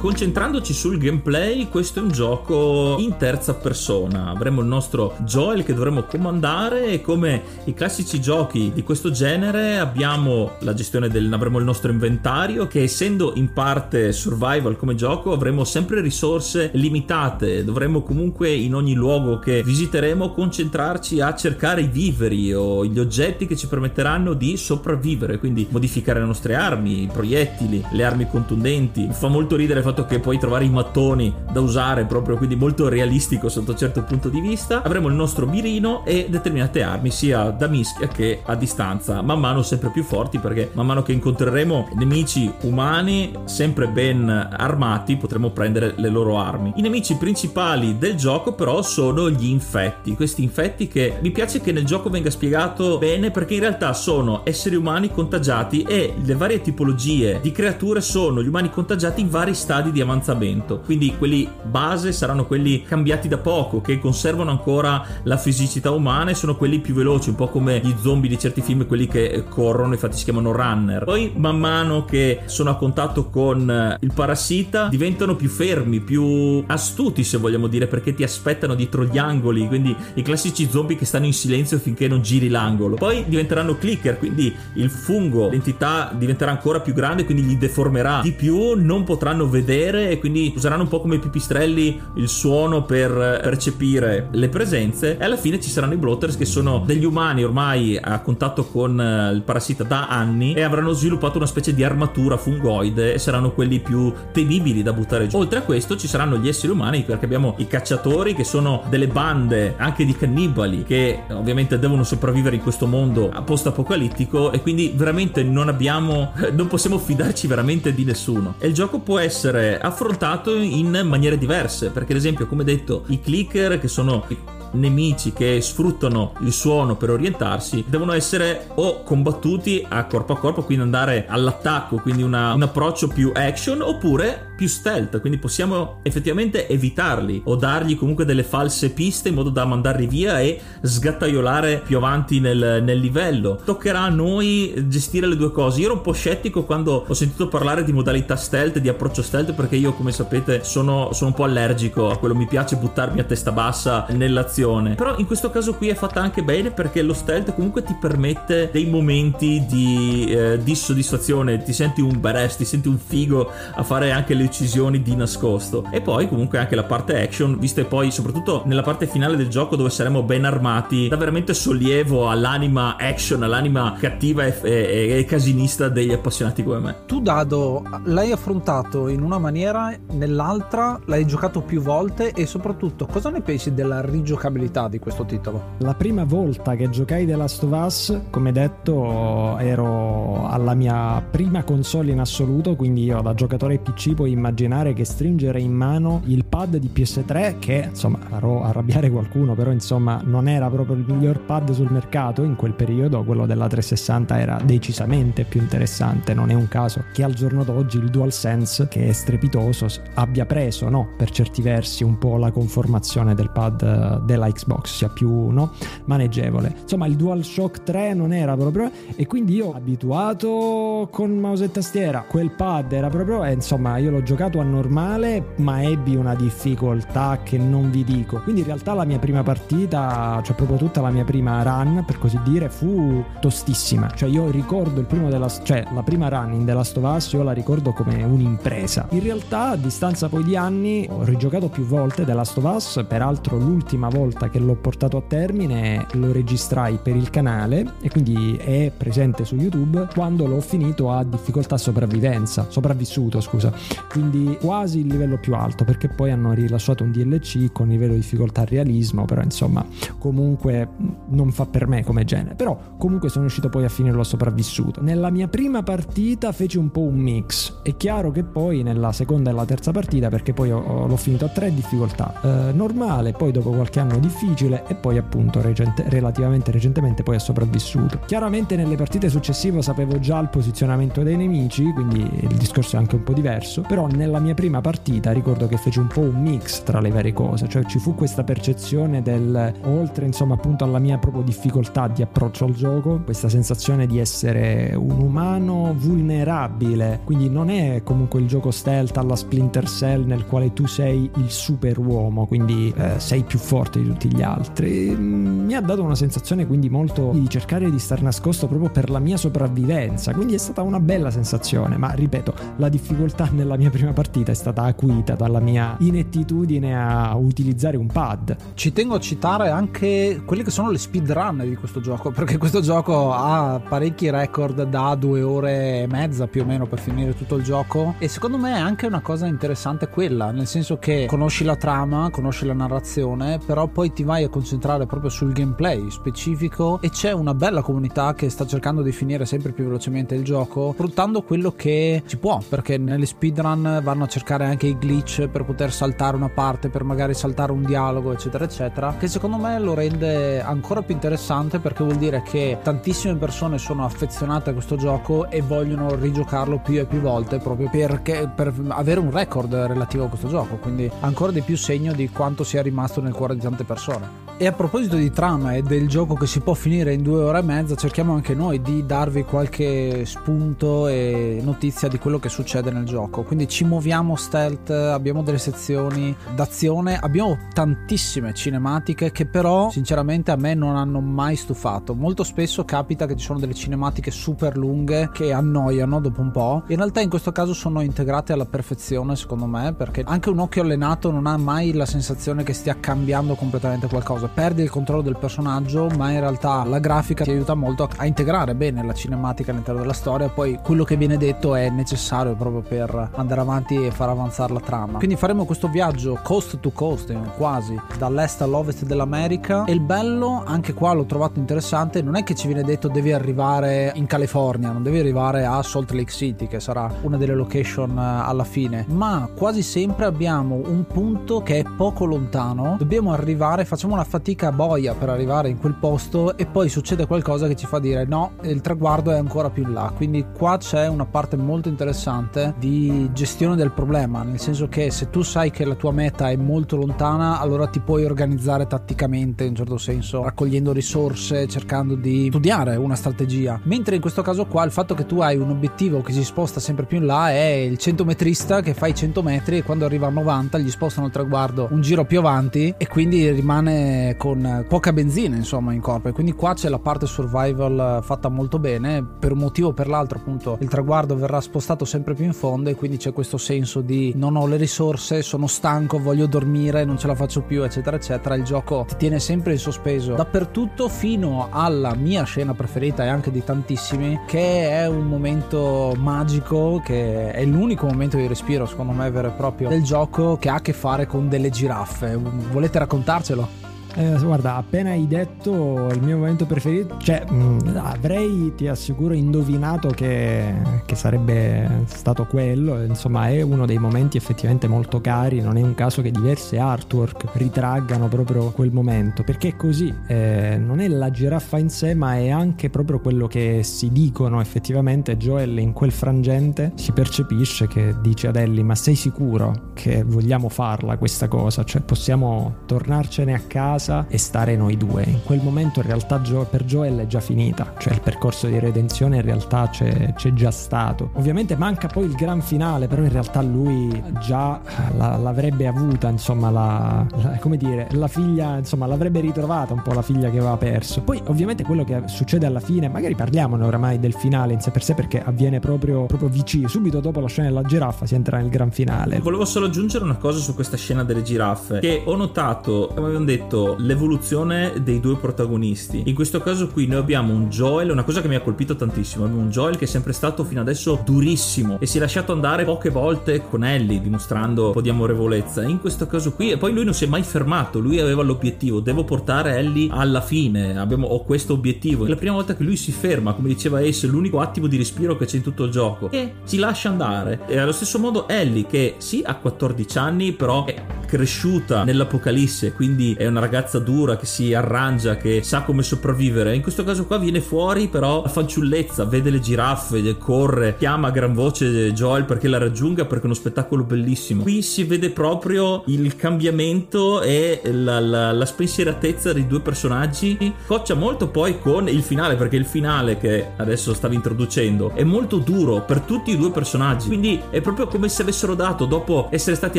Concentrandoci sul gameplay, questo è un gioco in terza persona. Avremo il nostro Joel che dovremo comandare e come i classici giochi di questo genere abbiamo la gestione del avremo il nostro inventario che essendo in parte survival come gioco avremo sempre risorse limitate. Dovremo comunque in ogni luogo che visiteremo concentrarci a cercare i viveri o gli oggetti che ci permetteranno di sopravvivere, quindi modificare le nostre armi, i proiettili, le armi contundenti. Fa molto ridere fatto che puoi trovare i mattoni da usare proprio, quindi molto realistico sotto un certo punto di vista. Avremo il nostro mirino e determinate armi sia da mischia che a distanza, man mano sempre più forti perché man mano che incontreremo nemici umani sempre ben armati potremo prendere le loro armi. I nemici principali del gioco però sono gli infetti, questi infetti che mi piace che nel gioco venga spiegato bene perché in realtà sono esseri umani contagiati e le varie tipologie di creature sono gli umani contagiati in vari stadi stadi di avanzamento. Quindi quelli base saranno quelli cambiati da poco, che conservano ancora la fisicità umana e sono quelli più veloci, un po' come gli zombie di certi film, quelli che corrono, infatti si chiamano runner. Poi man mano che sono a contatto con eh, il parassita diventano più fermi, più astuti se vogliamo dire, perché ti aspettano dietro gli angoli, quindi i classici zombie che stanno in silenzio finché non giri l'angolo. Poi diventeranno clicker, quindi il fungo, l'entità diventerà ancora più grande, quindi li deformerà di più, non potranno vedere vedere e quindi useranno un po' come i pipistrelli il suono per percepire le presenze e alla fine ci saranno i blotters che sono degli umani ormai a contatto con eh, il parassita da anni e avranno sviluppato una specie di armatura fungoide e saranno quelli più temibili da buttare giù. Oltre a questo ci saranno gli esseri umani perché abbiamo i cacciatori che sono delle bande anche di cannibali che ovviamente devono sopravvivere in questo mondo post apocalittico e quindi veramente non abbiamo non possiamo fidarci veramente di nessuno. E il gioco può essere essere affrontato in maniere diverse, perché ad esempio, come detto, i clicker che sono nemici che sfruttano il suono per orientarsi devono essere o combattuti a corpo a corpo, quindi andare all'attacco, quindi una, un approccio più action, oppure più stealth, quindi possiamo effettivamente evitarli o dargli comunque delle false piste in modo da mandarli via e sgattaiolare più avanti nel, nel livello. Toccherà a noi gestire le due cose. Io ero un po' scettico quando ho sentito parlare di modalità stealth, di approccio stealth, perché io, come sapete, sono, sono un po' allergico a quello, mi piace buttarmi a testa bassa nell'azione azione. Però in questo caso qui è fatta anche bene perché lo stealth comunque ti permette dei momenti di, eh, di soddisfazione, ti senti un badass, ti senti un figo a fare anche le uccisioni di nascosto. E poi comunque anche la parte action, visto e poi soprattutto nella parte finale del gioco dove saremo ben armati, dà veramente sollievo all'anima action, all'anima cattiva e, e, e casinista degli appassionati come me. Tu Dado l'hai affrontato in una maniera, nell'altra l'hai giocato più volte e soprattutto cosa ne pensi della rigiocabilità? Giocabilità di questo titolo? La prima volta che giocai The Last of Us, come detto, ero alla mia prima console in assoluto, quindi io da giocatore PC puoi immaginare che stringere in mano il pad di PS3, che insomma farò arrabbiare qualcuno, però insomma non era proprio il miglior pad sul mercato in quel periodo, quello della 360 era decisamente più interessante, non è un caso che al giorno d'oggi il DualSense, che è strepitoso, abbia preso no, per certi versi un po' la conformazione del pad eh, della Xbox, sia più no, maneggevole. Insomma il DualShock 3 non era proprio e quindi io abituato con mouse e tastiera, quel pad era proprio e insomma io l'ho giocato a normale ma ebbi una difficoltà che non vi dico. Quindi in realtà la mia prima partita, cioè proprio tutta la mia prima run per così dire, fu tostissima. Cioè io ricordo il primo della cioè la prima run in The Last of Us io la ricordo come un'impresa. In realtà a distanza poi di anni ho rigiocato più volte The Last of Us, peraltro l'ultima volta che l'ho portato a termine lo registrai per il canale e quindi è presente su YouTube quando l'ho finito a difficoltà sopravvivenza, sopravvissuto scusa, quindi quasi il livello più alto perché poi hanno rilasciato un DLC con livello di difficoltà realismo, però insomma comunque non fa per me come genere, però comunque sono riuscito poi a finirlo sopravvissuto. Nella mia prima partita feci un po' un mix, è chiaro che poi nella seconda e la terza partita perché poi ho, l'ho finito a tre difficoltà, eh, normale, poi dopo qualche anno difficile e poi appunto recente, relativamente recentemente poi è sopravvissuto. Chiaramente nelle partite successive sapevo già il posizionamento dei nemici, quindi il discorso è anche un po' diverso, però nella mia prima partita ricordo che feci un po' un mix tra le varie cose, cioè ci fu questa percezione del oltre insomma appunto alla mia proprio difficoltà di approccio al gioco, questa sensazione di essere un umano vulnerabile, quindi non è comunque il gioco stealth alla Splinter Cell nel quale tu sei il super uomo, quindi eh, sei più forte di tutti gli altri. Mm, mi ha dato una sensazione quindi molto di cercare di star nascosto proprio per la mia sopravvivenza, quindi è stata una bella sensazione, ma ripeto, la difficoltà nella mia prima partita è stata acuita dalla mia inettitudine a utilizzare un pad. Ci tengo a citare anche quelle che sono le speedrun di questo gioco, perché questo gioco ha parecchi record da due ore e mezza più o meno per finire tutto il gioco e secondo me è anche una cosa interessante quella, nel senso che conosci la trama, conosci la narrazione, però poi ti vai a concentrare proprio sul gameplay specifico e c'è una bella comunità che sta cercando di finire sempre più velocemente il gioco, sfruttando quello che si può, perché nelle speedrun vanno a cercare anche i glitch per poter saltare una parte, per magari saltare un dialogo, eccetera, eccetera, che secondo me lo rende ancora più interessante perché vuol dire che tantissime persone sono affezionate a questo gioco e vogliono rigiocarlo più e più volte proprio perché per avere un record relativo a questo gioco, quindi ancora di più segno di quanto sia rimasto nel cuore di tante persone. E a proposito di trama e del gioco che si può finire in due ore e mezza, cerchiamo anche noi di darvi qualche spunto e notizia di quello che succede nel gioco. Quindi ci muoviamo stealth, abbiamo delle sezioni d'azione, abbiamo tantissime cinematiche che però sinceramente a me non hanno mai stufato. Molto spesso capita che ci sono delle cinematiche super lunghe che annoiano dopo un po'. In realtà in questo caso sono integrate alla perfezione secondo me perché anche un occhio allenato non ha mai la sensazione che stia cambiando completamente qualcosa perdi il controllo del personaggio, ma in realtà la grafica ti aiuta molto a integrare bene la cinematica all'interno della storia. Poi quello che viene detto è necessario proprio per andare avanti e far avanzare la trama. Quindi faremo questo viaggio coast to coast, quasi dall'est all'ovest dell'America. E il bello, anche qua l'ho trovato interessante, non è che ci viene detto devi arrivare in California, non devi arrivare a Salt Lake City, che sarà una delle location eh, alla fine, ma quasi sempre abbiamo un punto che è poco lontano. Dobbiamo arrivare, facciamo una fatica boia per arrivare in quel posto e poi succede qualcosa che ci fa dire no, il traguardo è ancora più in là. Quindi qua c'è una parte molto interessante di gestione del problema, nel senso che se tu sai che la tua meta è molto lontana, allora ti puoi organizzare tatticamente in un certo senso, raccogliendo risorse, cercando di studiare una strategia. Mentre in questo caso qua il fatto che tu hai un obiettivo che si sposta sempre più in là è il 100 metrista che fa i 100 metri e quando arriva a 90 gli spostano il traguardo un giro più avanti e quindi rimane con poca benzina insomma in corpo. E quindi qua c'è la parte survival fatta molto bene. Per un motivo o per l'altro appunto il traguardo verrà spostato sempre più in fondo e quindi c'è questo senso di non ho le risorse sono stanco voglio dormire non ce la faccio più eccetera eccetera. Il gioco ti tiene sempre in sospeso dappertutto fino alla mia scena preferita e anche di tantissimi che è un momento magico che è l'unico momento di respiro secondo me vero e proprio del gioco che ha a che fare con delle giraffe. Volete cercarcelo. Eh, guarda, appena hai detto il mio momento preferito, cioè mh, avrei, ti assicuro, indovinato che, che, sarebbe stato quello. Insomma, è uno dei momenti effettivamente molto cari. Non è un caso che diverse artwork ritraggano proprio quel momento, perché è così. Eh, non è la giraffa in sé, ma è anche proprio quello che si dicono effettivamente. Joel in quel frangente si percepisce che dice ad Ellie: Ma sei sicuro che vogliamo farla questa cosa? Cioè, possiamo tornarcene a casa? Casa e stare noi due. In quel momento in realtà per Joel è già finita, cioè il percorso di redenzione in realtà c'è, c'è già stato. Ovviamente manca poi il gran finale, però in realtà lui già la, l'avrebbe avuta, insomma, la, la, come dire, la figlia, insomma, l'avrebbe ritrovata un po' la figlia che aveva perso. Poi ovviamente quello che succede alla fine, magari parliamone oramai del finale in sé per sé perché avviene proprio, proprio vicino, subito dopo la scena della giraffa si entra nel gran finale. Volevo solo aggiungere una cosa su questa scena delle giraffe, che ho notato, come abbiamo detto, l'evoluzione dei due protagonisti. In questo caso qui noi abbiamo un Joel, una cosa che mi ha colpito tantissimo, abbiamo un Joel che è sempre stato fino adesso durissimo e si è lasciato andare poche volte con Ellie, dimostrando un po' di amorevolezza. In questo caso qui, e poi lui non si è mai fermato, lui aveva l'obiettivo, devo portare Ellie alla fine, abbiamo, ho questo obiettivo. È la prima volta che lui si ferma, come diceva Ace, l'unico attimo di respiro che c'è in tutto il gioco, e si lascia andare. E allo stesso modo Ellie, che sì ha 14 anni, però è cresciuta nell'apocalisse, quindi è una ragazza dura che si arrangia, che sa come sopravvivere. In questo caso qua viene fuori però la fanciullezza, vede le giraffe, corre, chiama a gran voce Joel perché la raggiunga perché è uno spettacolo bellissimo. Qui si vede proprio il cambiamento e la, la, la spensieratezza dei due personaggi. Coccia molto poi con il finale perché il finale che adesso stavi introducendo è molto duro per tutti i due personaggi. Quindi è proprio come se avessero dato dopo essere stati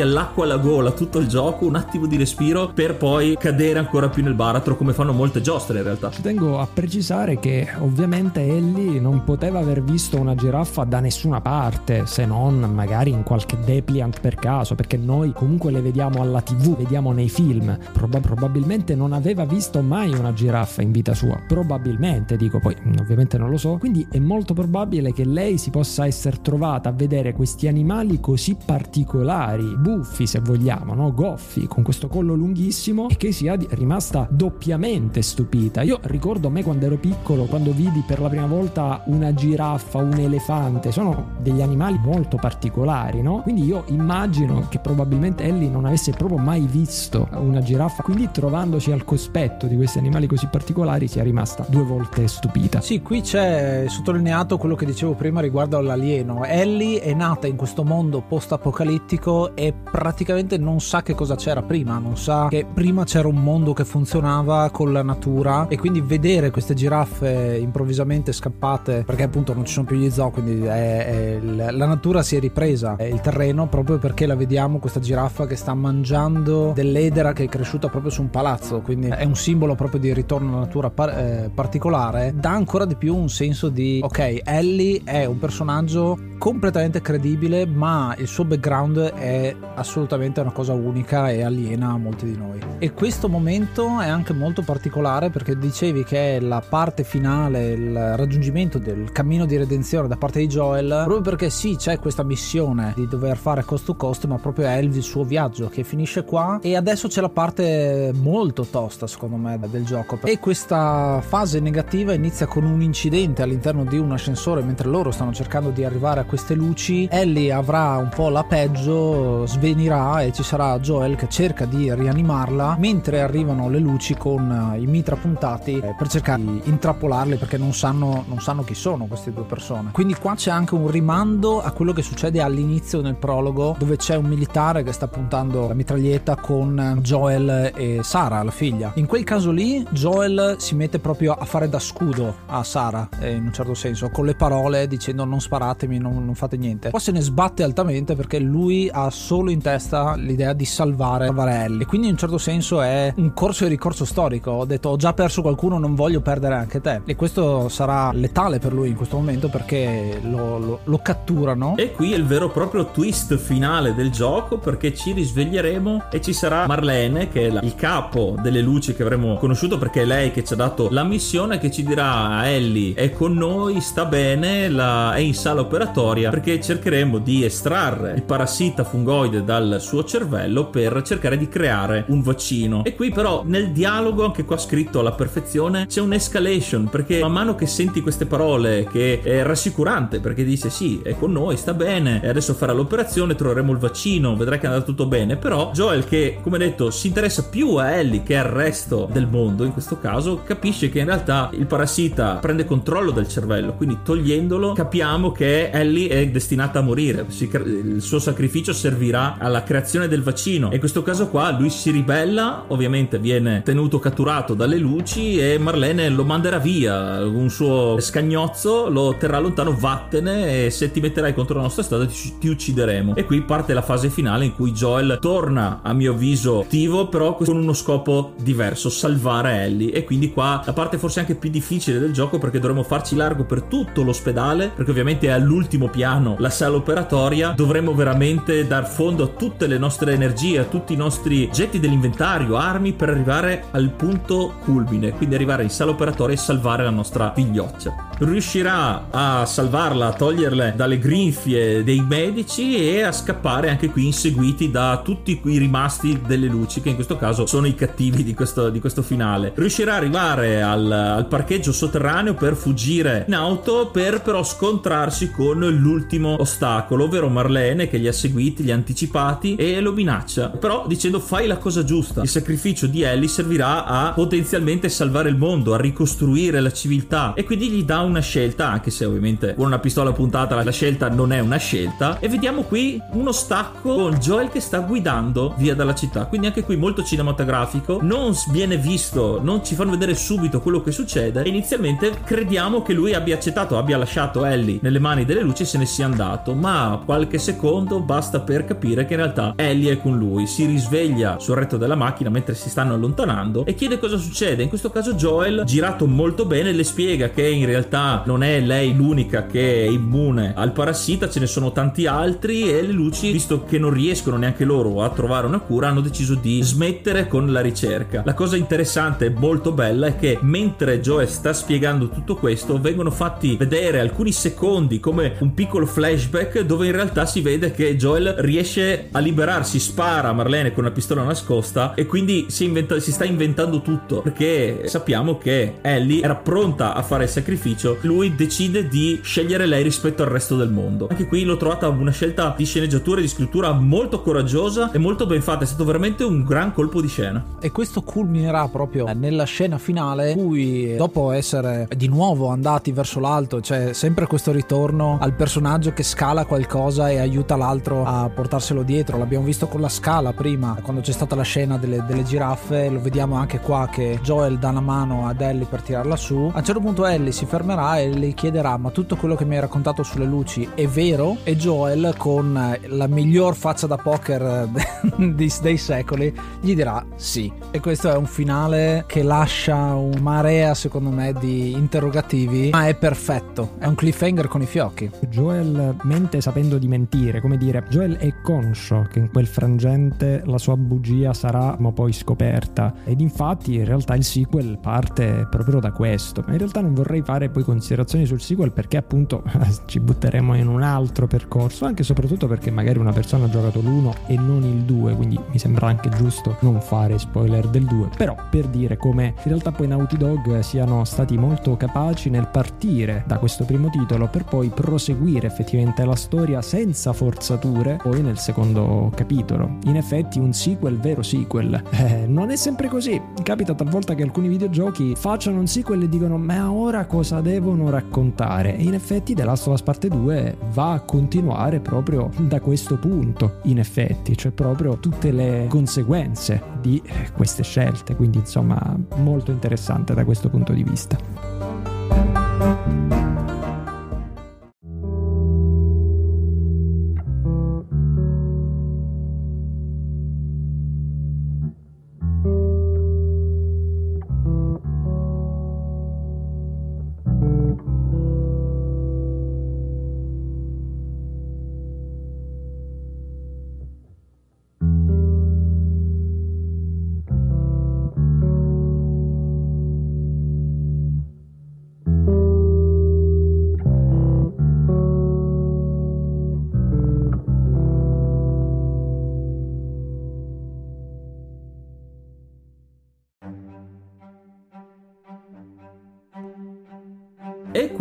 all'acqua alla gola tutto il gioco un attimo di respiro per poi cadere ancora più nel baratro come fanno molte giostre in realtà. Ci tengo a precisare che ovviamente Ellie non poteva aver visto una giraffa da nessuna parte se non magari in qualche depliant per caso perché noi comunque le vediamo alla tv, vediamo nei film. Prob- probabilmente non aveva visto mai una giraffa in vita sua. Probabilmente, dico poi, ovviamente non lo so. Quindi è molto probabile che lei si possa essere trovata a vedere questi animali così particolari, buffi se vogliamo, no? goffi, con questo collo lunghissimo e che sia rimasta doppiamente stupita. Io ricordo me quando ero piccolo, quando vidi per la prima volta una giraffa, un elefante, sono degli animali molto particolari, no? Quindi io immagino che probabilmente Ellie non avesse proprio mai visto una giraffa, quindi trovandoci al cospetto di questi animali così particolari sia rimasta due volte stupita. Sì, qui c'è sottolineato quello che dicevo prima riguardo all'alieno. Ellie è nata in questo mondo post-apocalittico e praticamente non sa che cosa c'era prima, non sa che prima c'era un mondo che funzionava con la natura e quindi vedere queste giraffe improvvisamente scappate perché appunto non ci sono più gli zoo, quindi è, è, la natura si è ripresa, è il terreno proprio perché la vediamo questa giraffa che sta mangiando dell'edera che è cresciuta proprio su un palazzo, quindi è un simbolo proprio di ritorno alla natura par- eh, particolare, dà ancora di più un senso di ok, Ellie è un personaggio completamente credibile, ma il suo background è assolutamente una cosa unica e aliena a molti di noi. E questo momento è anche molto particolare perché dicevi che è la parte finale, il raggiungimento del cammino di redenzione da parte di Joel, proprio perché sì, c'è questa missione di dover fare cost to cost, ma proprio è il suo viaggio che finisce qua e adesso c'è la parte molto tosta secondo me del gioco. E questa fase negativa inizia con un incidente all'interno di un ascensore mentre loro stanno cercando di arrivare a queste luci, Ellie avrà un po' la peggio, svenirà e ci sarà Joel che cerca di rianimarla mentre arrivano le luci con eh, i mitra puntati eh, per cercare di intrappolarli perché non sanno, non sanno chi sono queste due persone. Quindi qua c'è anche un rimando a quello che succede all'inizio nel prologo dove c'è un militare che sta puntando la mitraglietta con Joel e Sara, la figlia. In quel caso lì Joel si mette proprio a fare da scudo a Sara eh, in un certo senso con le parole dicendo non sparatemi, non non fate niente. Poi se ne sbatte altamente perché lui ha solo in testa l'idea di salvare, Ellie. Quindi in un certo senso è un corso e ricorso storico. Ho detto ho già perso qualcuno, non voglio perdere anche te. E questo sarà letale per lui in questo momento perché lo, lo, lo catturano. E qui è il vero e proprio twist finale del gioco perché ci risveglieremo e ci sarà Marlene che è la, il capo delle luci che avremo conosciuto perché è lei che ci ha dato la missione che ci dirà Ellie è con noi, sta bene, la, è in sala operatoria perché cercheremo di estrarre il parassita fungoide dal suo cervello per cercare di creare un vaccino. E qui però nel dialogo, anche qua scritto alla perfezione, c'è un'escalation perché man mano che senti queste parole che è rassicurante perché dice sì, è con noi, sta bene, e adesso farà l'operazione, troveremo il vaccino, vedrai che andrà tutto bene, però Joel che come detto si interessa più a Ellie che al resto del mondo in questo caso, capisce che in realtà il parassita prende controllo del cervello, quindi togliendolo capiamo che Ellie è destinata a morire, il suo sacrificio servirà alla creazione del vaccino. E in questo caso qua lui si ribella, ovviamente viene tenuto catturato dalle luci e Marlene lo manderà via, un suo scagnozzo lo terrà lontano, vattene e se ti metterai contro la nostra strada ti, ti uccideremo. E qui parte la fase finale in cui Joel torna a mio avviso attivo però con uno scopo diverso, salvare Ellie. E quindi qua la parte forse anche più difficile del gioco perché dovremo farci largo per tutto l'ospedale perché ovviamente è all'ultimo piano la sala operatoria. Dovremo veramente dar fondo a tutte le nostre energie a tutti i nostri oggetti dell'inventario armi per arrivare al punto culmine quindi arrivare in sala operatoria e salvare la nostra figlioccia riuscirà a salvarla a toglierle dalle grinfie dei medici e a scappare anche qui inseguiti da tutti i rimasti delle luci che in questo caso sono i cattivi di questo, di questo finale. Riuscirà a arrivare al, al parcheggio sotterraneo per fuggire in auto per però scontrarsi con l'ultimo ostacolo, ovvero Marlene che li ha seguiti, li ha anticipati e lo minaccia, però dicendo fai la cosa giusta. Il sacrificio di Ellie servirà a potenzialmente salvare il mondo, a ricostruire la civiltà. E quindi gli dà una scelta, anche se ovviamente con una pistola puntata la scelta non è una scelta e vediamo qui uno stacco con Joel che sta guidando via dalla città, quindi anche qui molto cinematografico, non viene visto, non ci fanno vedere subito quello che succede. Inizialmente crediamo che lui abbia accettato, abbia lasciato Ellie nelle mani delle luci e se ne sia andato, ma qualche secondo basta per capire che in realtà Ellie è con lui. Si risveglia sul retto della macchina mentre si stanno allontanando e chiede cosa succede. In questo caso Joel, girato molto bene, le spiega che in realtà non è lei l'unica che è immune al parassita, ce ne sono tanti altri e le luci, visto che non riescono neanche loro a trovare una cura, hanno deciso di smettere con la ricerca. La cosa interessante e molto bella è che mentre Joe sta spiegando tutto questo, vengono fatti vedere alcuni secondi come un piccolo flashback dove in realtà si vede che Joel riesce a liberarsi, spara a Marlene con una pistola nascosta e quindi si, inventa- si sta inventando tutto perché sappiamo che Ellie era pronta a fare il sacrificio, lui decide di scegliere lei rispetto al resto del mondo. Anche qui l'ho trovata una scelta di sceneggiatura e di scrittura molto coraggiosa e molto ben fatta, è stato veramente un gran colpo di scena. E questo culminerà proprio nella scena finale cui dopo essere di nuovo andati verso l'alto c'è sempre questo ritorno al personaggio che scala qualcosa e aiuta l'altro a portarselo dietro l'abbiamo visto con la scala prima quando c'è stata la scena delle, delle giraffe lo vediamo anche qua che Joel dà una mano ad Ellie per tirarla su a un certo punto Ellie si fermerà e le chiederà ma tutto quello che mi hai raccontato sulle luci è vero? e Joel con la miglior faccia da poker dei secoli gli dirà sì. E questo è un finale che lascia un marea secondo me di interrogativi ma è perfetto. È un cliffhanger con i fiocchi. Joel mente sapendo di mentire come dire Joel è conscio che in quel frangente la sua bugia sarà ma poi scoperta. Ed infatti in realtà il sequel parte proprio da questo. Ma in realtà non vorrei fare poi considerazioni sul sequel perché appunto ci butteremo in un altro percorso anche e soprattutto perché magari una persona ha giocato l'1 e non il 2 quindi mi sembra anche giusto non fare spoiler del 2 però per dire come in realtà poi Naughty Dog siano stati molto capaci nel partire da questo primo titolo per poi proseguire effettivamente la storia senza forzature poi nel secondo capitolo. In effetti un sequel vero sequel. Eh, non è sempre così. Capita talvolta che alcuni videogiochi facciano un sequel e dicono ma ora cosa devono raccontare? E in effetti The Last of Us Parte 2 va a continuare proprio da questo punto, in effetti, cioè proprio tutte le conseguenze di queste scelte. Quindi insomma molto interessante da questo punto di vista.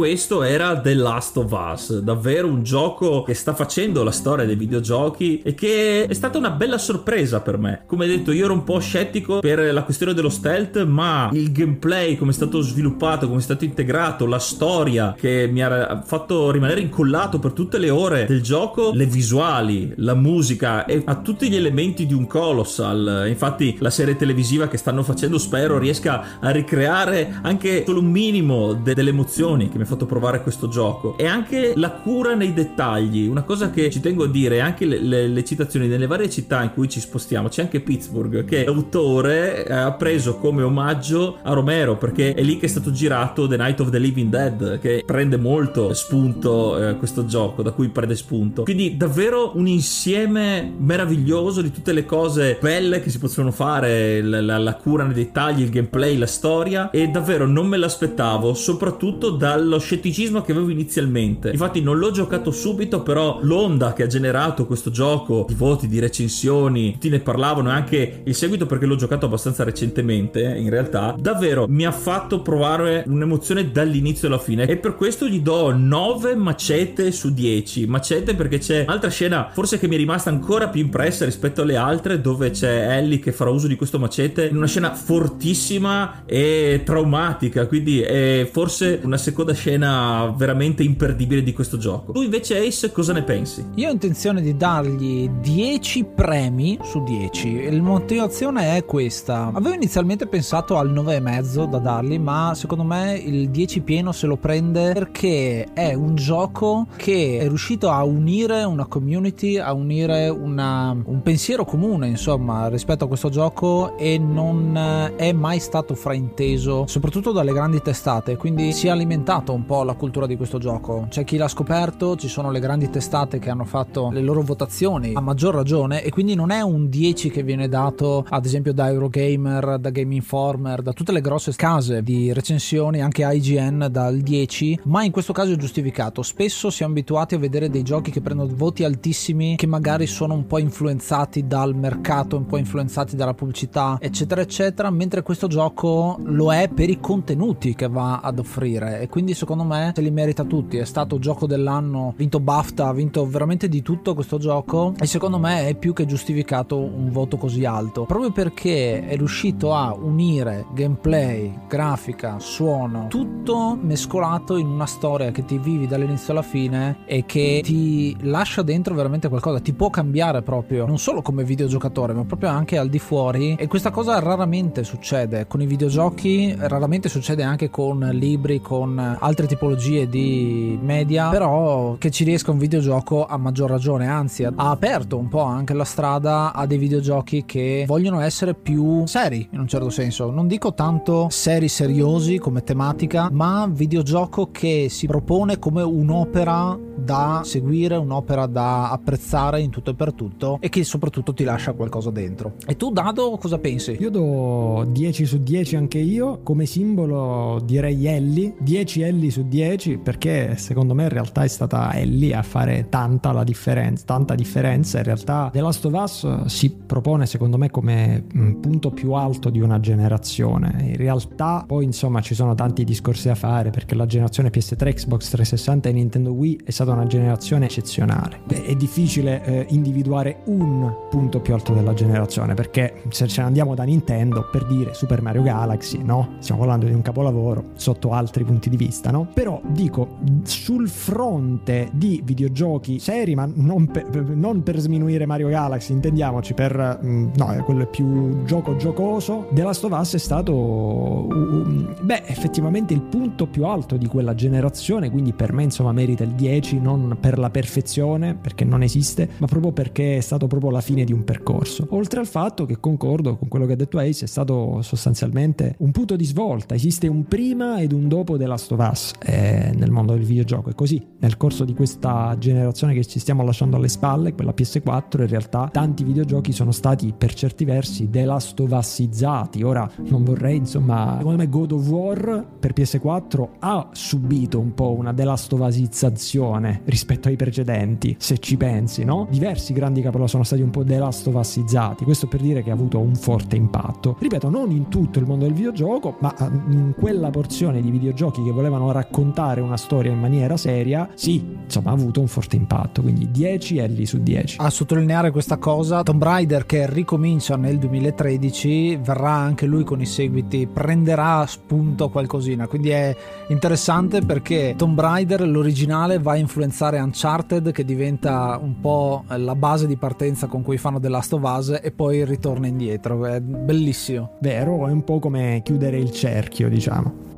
Questo era The Last of Us, davvero un gioco che sta facendo la storia dei videogiochi e che è stata una bella sorpresa per me. Come detto, io ero un po' scettico per la questione dello stealth, ma il gameplay, come è stato sviluppato, come è stato integrato, la storia che mi ha fatto rimanere incollato per tutte le ore del gioco, le visuali, la musica e a tutti gli elementi di un Colossal. Infatti, la serie televisiva che stanno facendo spero riesca a ricreare anche solo un minimo de- delle emozioni che mi ha fatto provare questo gioco e anche la cura nei dettagli. Una cosa che ci tengo a dire, anche le, le, le citazioni nelle varie città in cui ci spostiamo, c'è anche Pittsburgh che l'autore eh, ha preso come omaggio a Romero perché è lì che è stato girato The Night of the Living Dead che prende molto spunto eh, questo gioco, da cui prende spunto. Quindi davvero un insieme meraviglioso di tutte le cose belle che si possono fare, la, la, la cura nei dettagli, il gameplay, la storia e davvero non me l'aspettavo, soprattutto dallo scetticismo che avevo inizialmente. Infatti non l'ho giocato subito, però l'onda che ha generato questo gioco, i voti di recensioni, tutti ne parlavano e anche il seguito perché l'ho giocato abbastanza recentemente, in realtà, davvero mi ha fatto provare un'emozione dall'inizio alla fine e per questo gli do 9 macete su 10. Macete perché c'è un'altra scena forse che mi è rimasta ancora più impressa rispetto alle altre dove c'è Ellie che farà uso di questo macete in una scena fortissima e traumatica, quindi è forse una seconda scena veramente imperdibile di questo gioco. Tu invece Ace cosa ne pensi? Io ho intenzione di dargli 10 premi su 10 la motivazione è questa. Avevo inizialmente pensato al 9,5 da dargli, ma secondo me il 10 pieno se lo prende perché è un gioco che è riuscito a unire una community, a unire una, un pensiero comune, insomma, rispetto a questo gioco e non è mai stato frainteso, soprattutto dalle grandi testate, quindi si è alimentato un po' la cultura di questo gioco. C'è chi l'ha scoperto, ci sono le grandi testate che hanno fatto le loro votazioni a maggior ragione e quindi non è un 10 che viene dato ad esempio da Eurogamer, da Game Informer, da tutte le grosse case di recensioni, anche IGN dal 10, ma in questo caso è giustificato. Spesso siamo abituati a vedere dei giochi che prendono voti altissimi che magari sono un po' influenzati dal mercato, un po' influenzati dalla pubblicità, eccetera eccetera, mentre questo gioco lo è per i contenuti che va ad offrire e quindi secondo me se li merita tutti. È stato gioco dell'anno, vinto BAFTA, ha vinto veramente di tutto questo gioco e secondo me è più che giustificato un voto così alto, proprio perché è riuscito a unire gameplay, grafica, suono, tutto mescolato in una storia che ti vivi dall'inizio alla fine e che ti lascia dentro veramente qualcosa, ti può cambiare proprio, non solo come videogiocatore, ma proprio anche al di fuori. E questa cosa raramente succede con i videogiochi, raramente succede anche con libri, con altre tipologie di media, però che ci riesca un videogioco a maggior ragione, anzi ha aperto un po' anche la strada a dei videogiochi che vogliono essere più seri in un certo senso. Non dico tanto seri seriosi come tematica, ma videogioco che si propone come un'opera da seguire, un'opera da apprezzare in tutto e per tutto e che soprattutto ti lascia qualcosa dentro. E tu Dado cosa pensi? Io do 10 su 10 anche io, come simbolo direi Ellie, 10 Ellie su 10 perché secondo me in realtà è stata Ellie a fare tanta la differenza, tanta differenza, in realtà The Last of Us si propone secondo me come mm, punto più alto di una generazione. In realtà poi insomma ci sono tanti discorsi da fare perché la generazione PS3, Xbox 360 e Nintendo Wii è stata una generazione eccezionale. Beh, è difficile eh, individuare un punto più alto della generazione perché se ce ne andiamo da Nintendo per dire Super Mario Galaxy, no? Stiamo parlando di un capolavoro sotto altri punti di vista, no? Però dico sul fronte di videogiochi seri, ma non per, non per sminuire Mario Galaxy, intendiamoci per mm, no, quello più gioco giocoso. The Last of Us è stato um, beh, effettivamente il punto più alto di quella generazione, quindi per me insomma merita il 10 non per la perfezione, perché non esiste, ma proprio perché è stato proprio la fine di un percorso. Oltre al fatto che concordo con quello che ha detto Ace, è stato sostanzialmente un punto di svolta, esiste un prima ed un dopo The Last of Us eh, nel mondo del videogioco e così nel corso di questa generazione che ci stiamo lasciando alle spalle, quella PS4, in realtà tanti videogiochi sono stati per certi versi The Last of Usizzati. Ora non vorrei, insomma, secondo me God of War per PS4 ha subito un po' una The Last of Usizzazione rispetto ai precedenti, se ci pensi, no? Diversi grandi capolavori sono stati un po' The Last of Usizzati, questo per dire che ha avuto un forte impatto. Ripeto, non in tutto il mondo del videogioco, ma in quella porzione di videogiochi che volevano sapevano raccontare una storia in maniera seria, sì, insomma ha avuto un forte impatto, quindi 10 Ellie su 10. A sottolineare questa cosa, Tomb Raider che ricomincia nel 2013 verrà anche lui con i seguiti, prenderà spunto qualcosina, quindi è interessante perché Tomb Raider l'originale va a influenzare Uncharted che diventa un po' la base di partenza con cui fanno The Last of Us e poi ritorna indietro, è bellissimo. Vero, è un po' come chiudere il cerchio, diciamo.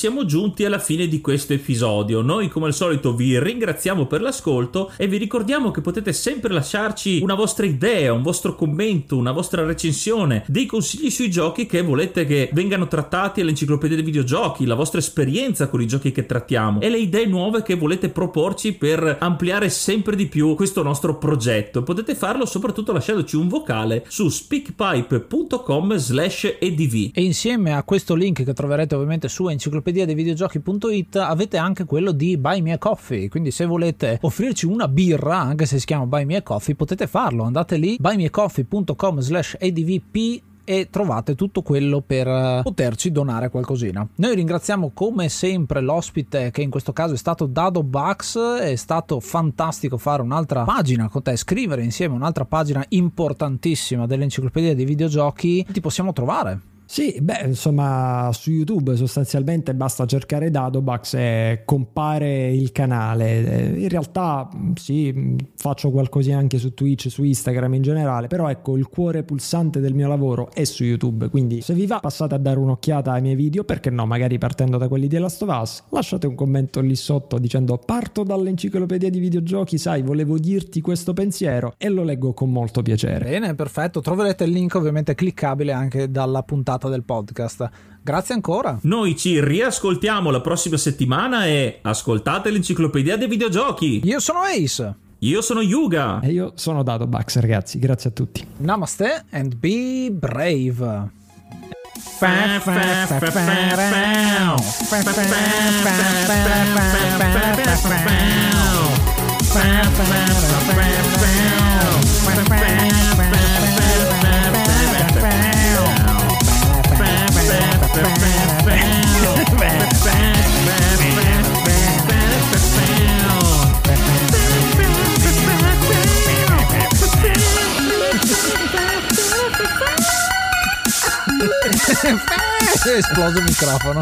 Siamo giunti alla fine di questo episodio. Noi come al solito vi ringraziamo per l'ascolto e vi ricordiamo che potete sempre lasciarci una vostra idea, un vostro commento, una vostra recensione, dei consigli sui giochi che volete che vengano trattati all'enciclopedia dei videogiochi, la vostra esperienza con i giochi che trattiamo e le idee nuove che volete proporci per ampliare sempre di più questo nostro progetto. Potete farlo soprattutto lasciandoci un vocale su speakpipe.com slash edv. E insieme a questo link che troverete ovviamente su enciclopedia enciclopedia dei videogiochi.it avete anche quello di Buy Me a Coffee, quindi se volete offrirci una birra, anche se si chiama Buy Me a Coffee, potete farlo, andate lì buymeacoffee.com slash advp e trovate tutto quello per eh, poterci donare qualcosina. Noi ringraziamo come sempre l'ospite che in questo caso è stato Dado Bucks, è stato fantastico fare un'altra pagina con te, scrivere insieme un'altra pagina importantissima dell'enciclopedia dei videogiochi. Ti possiamo trovare? Sì, beh, insomma, su YouTube sostanzialmente basta cercare Dadobax e compare il canale. In realtà, sì, faccio qualcosina anche su Twitch, su Instagram in generale, però ecco, il cuore pulsante del mio lavoro è su YouTube, quindi se vi va passate a dare un'occhiata ai miei video, perché no, magari partendo da quelli di Last of Us, lasciate un commento lì sotto dicendo parto dall'enciclopedia di videogiochi, sai, volevo dirti questo pensiero e lo leggo con molto piacere. Bene, perfetto, troverete il link ovviamente cliccabile anche dalla puntata puntata del podcast. Grazie ancora. Noi ci riascoltiamo la prossima settimana e ascoltate l'enciclopedia dei videogiochi. Io sono Ace. Io sono Yuga. E io sono Dato Bax, ragazzi. Grazie a tutti. Namaste and be brave. Esploso il microfono.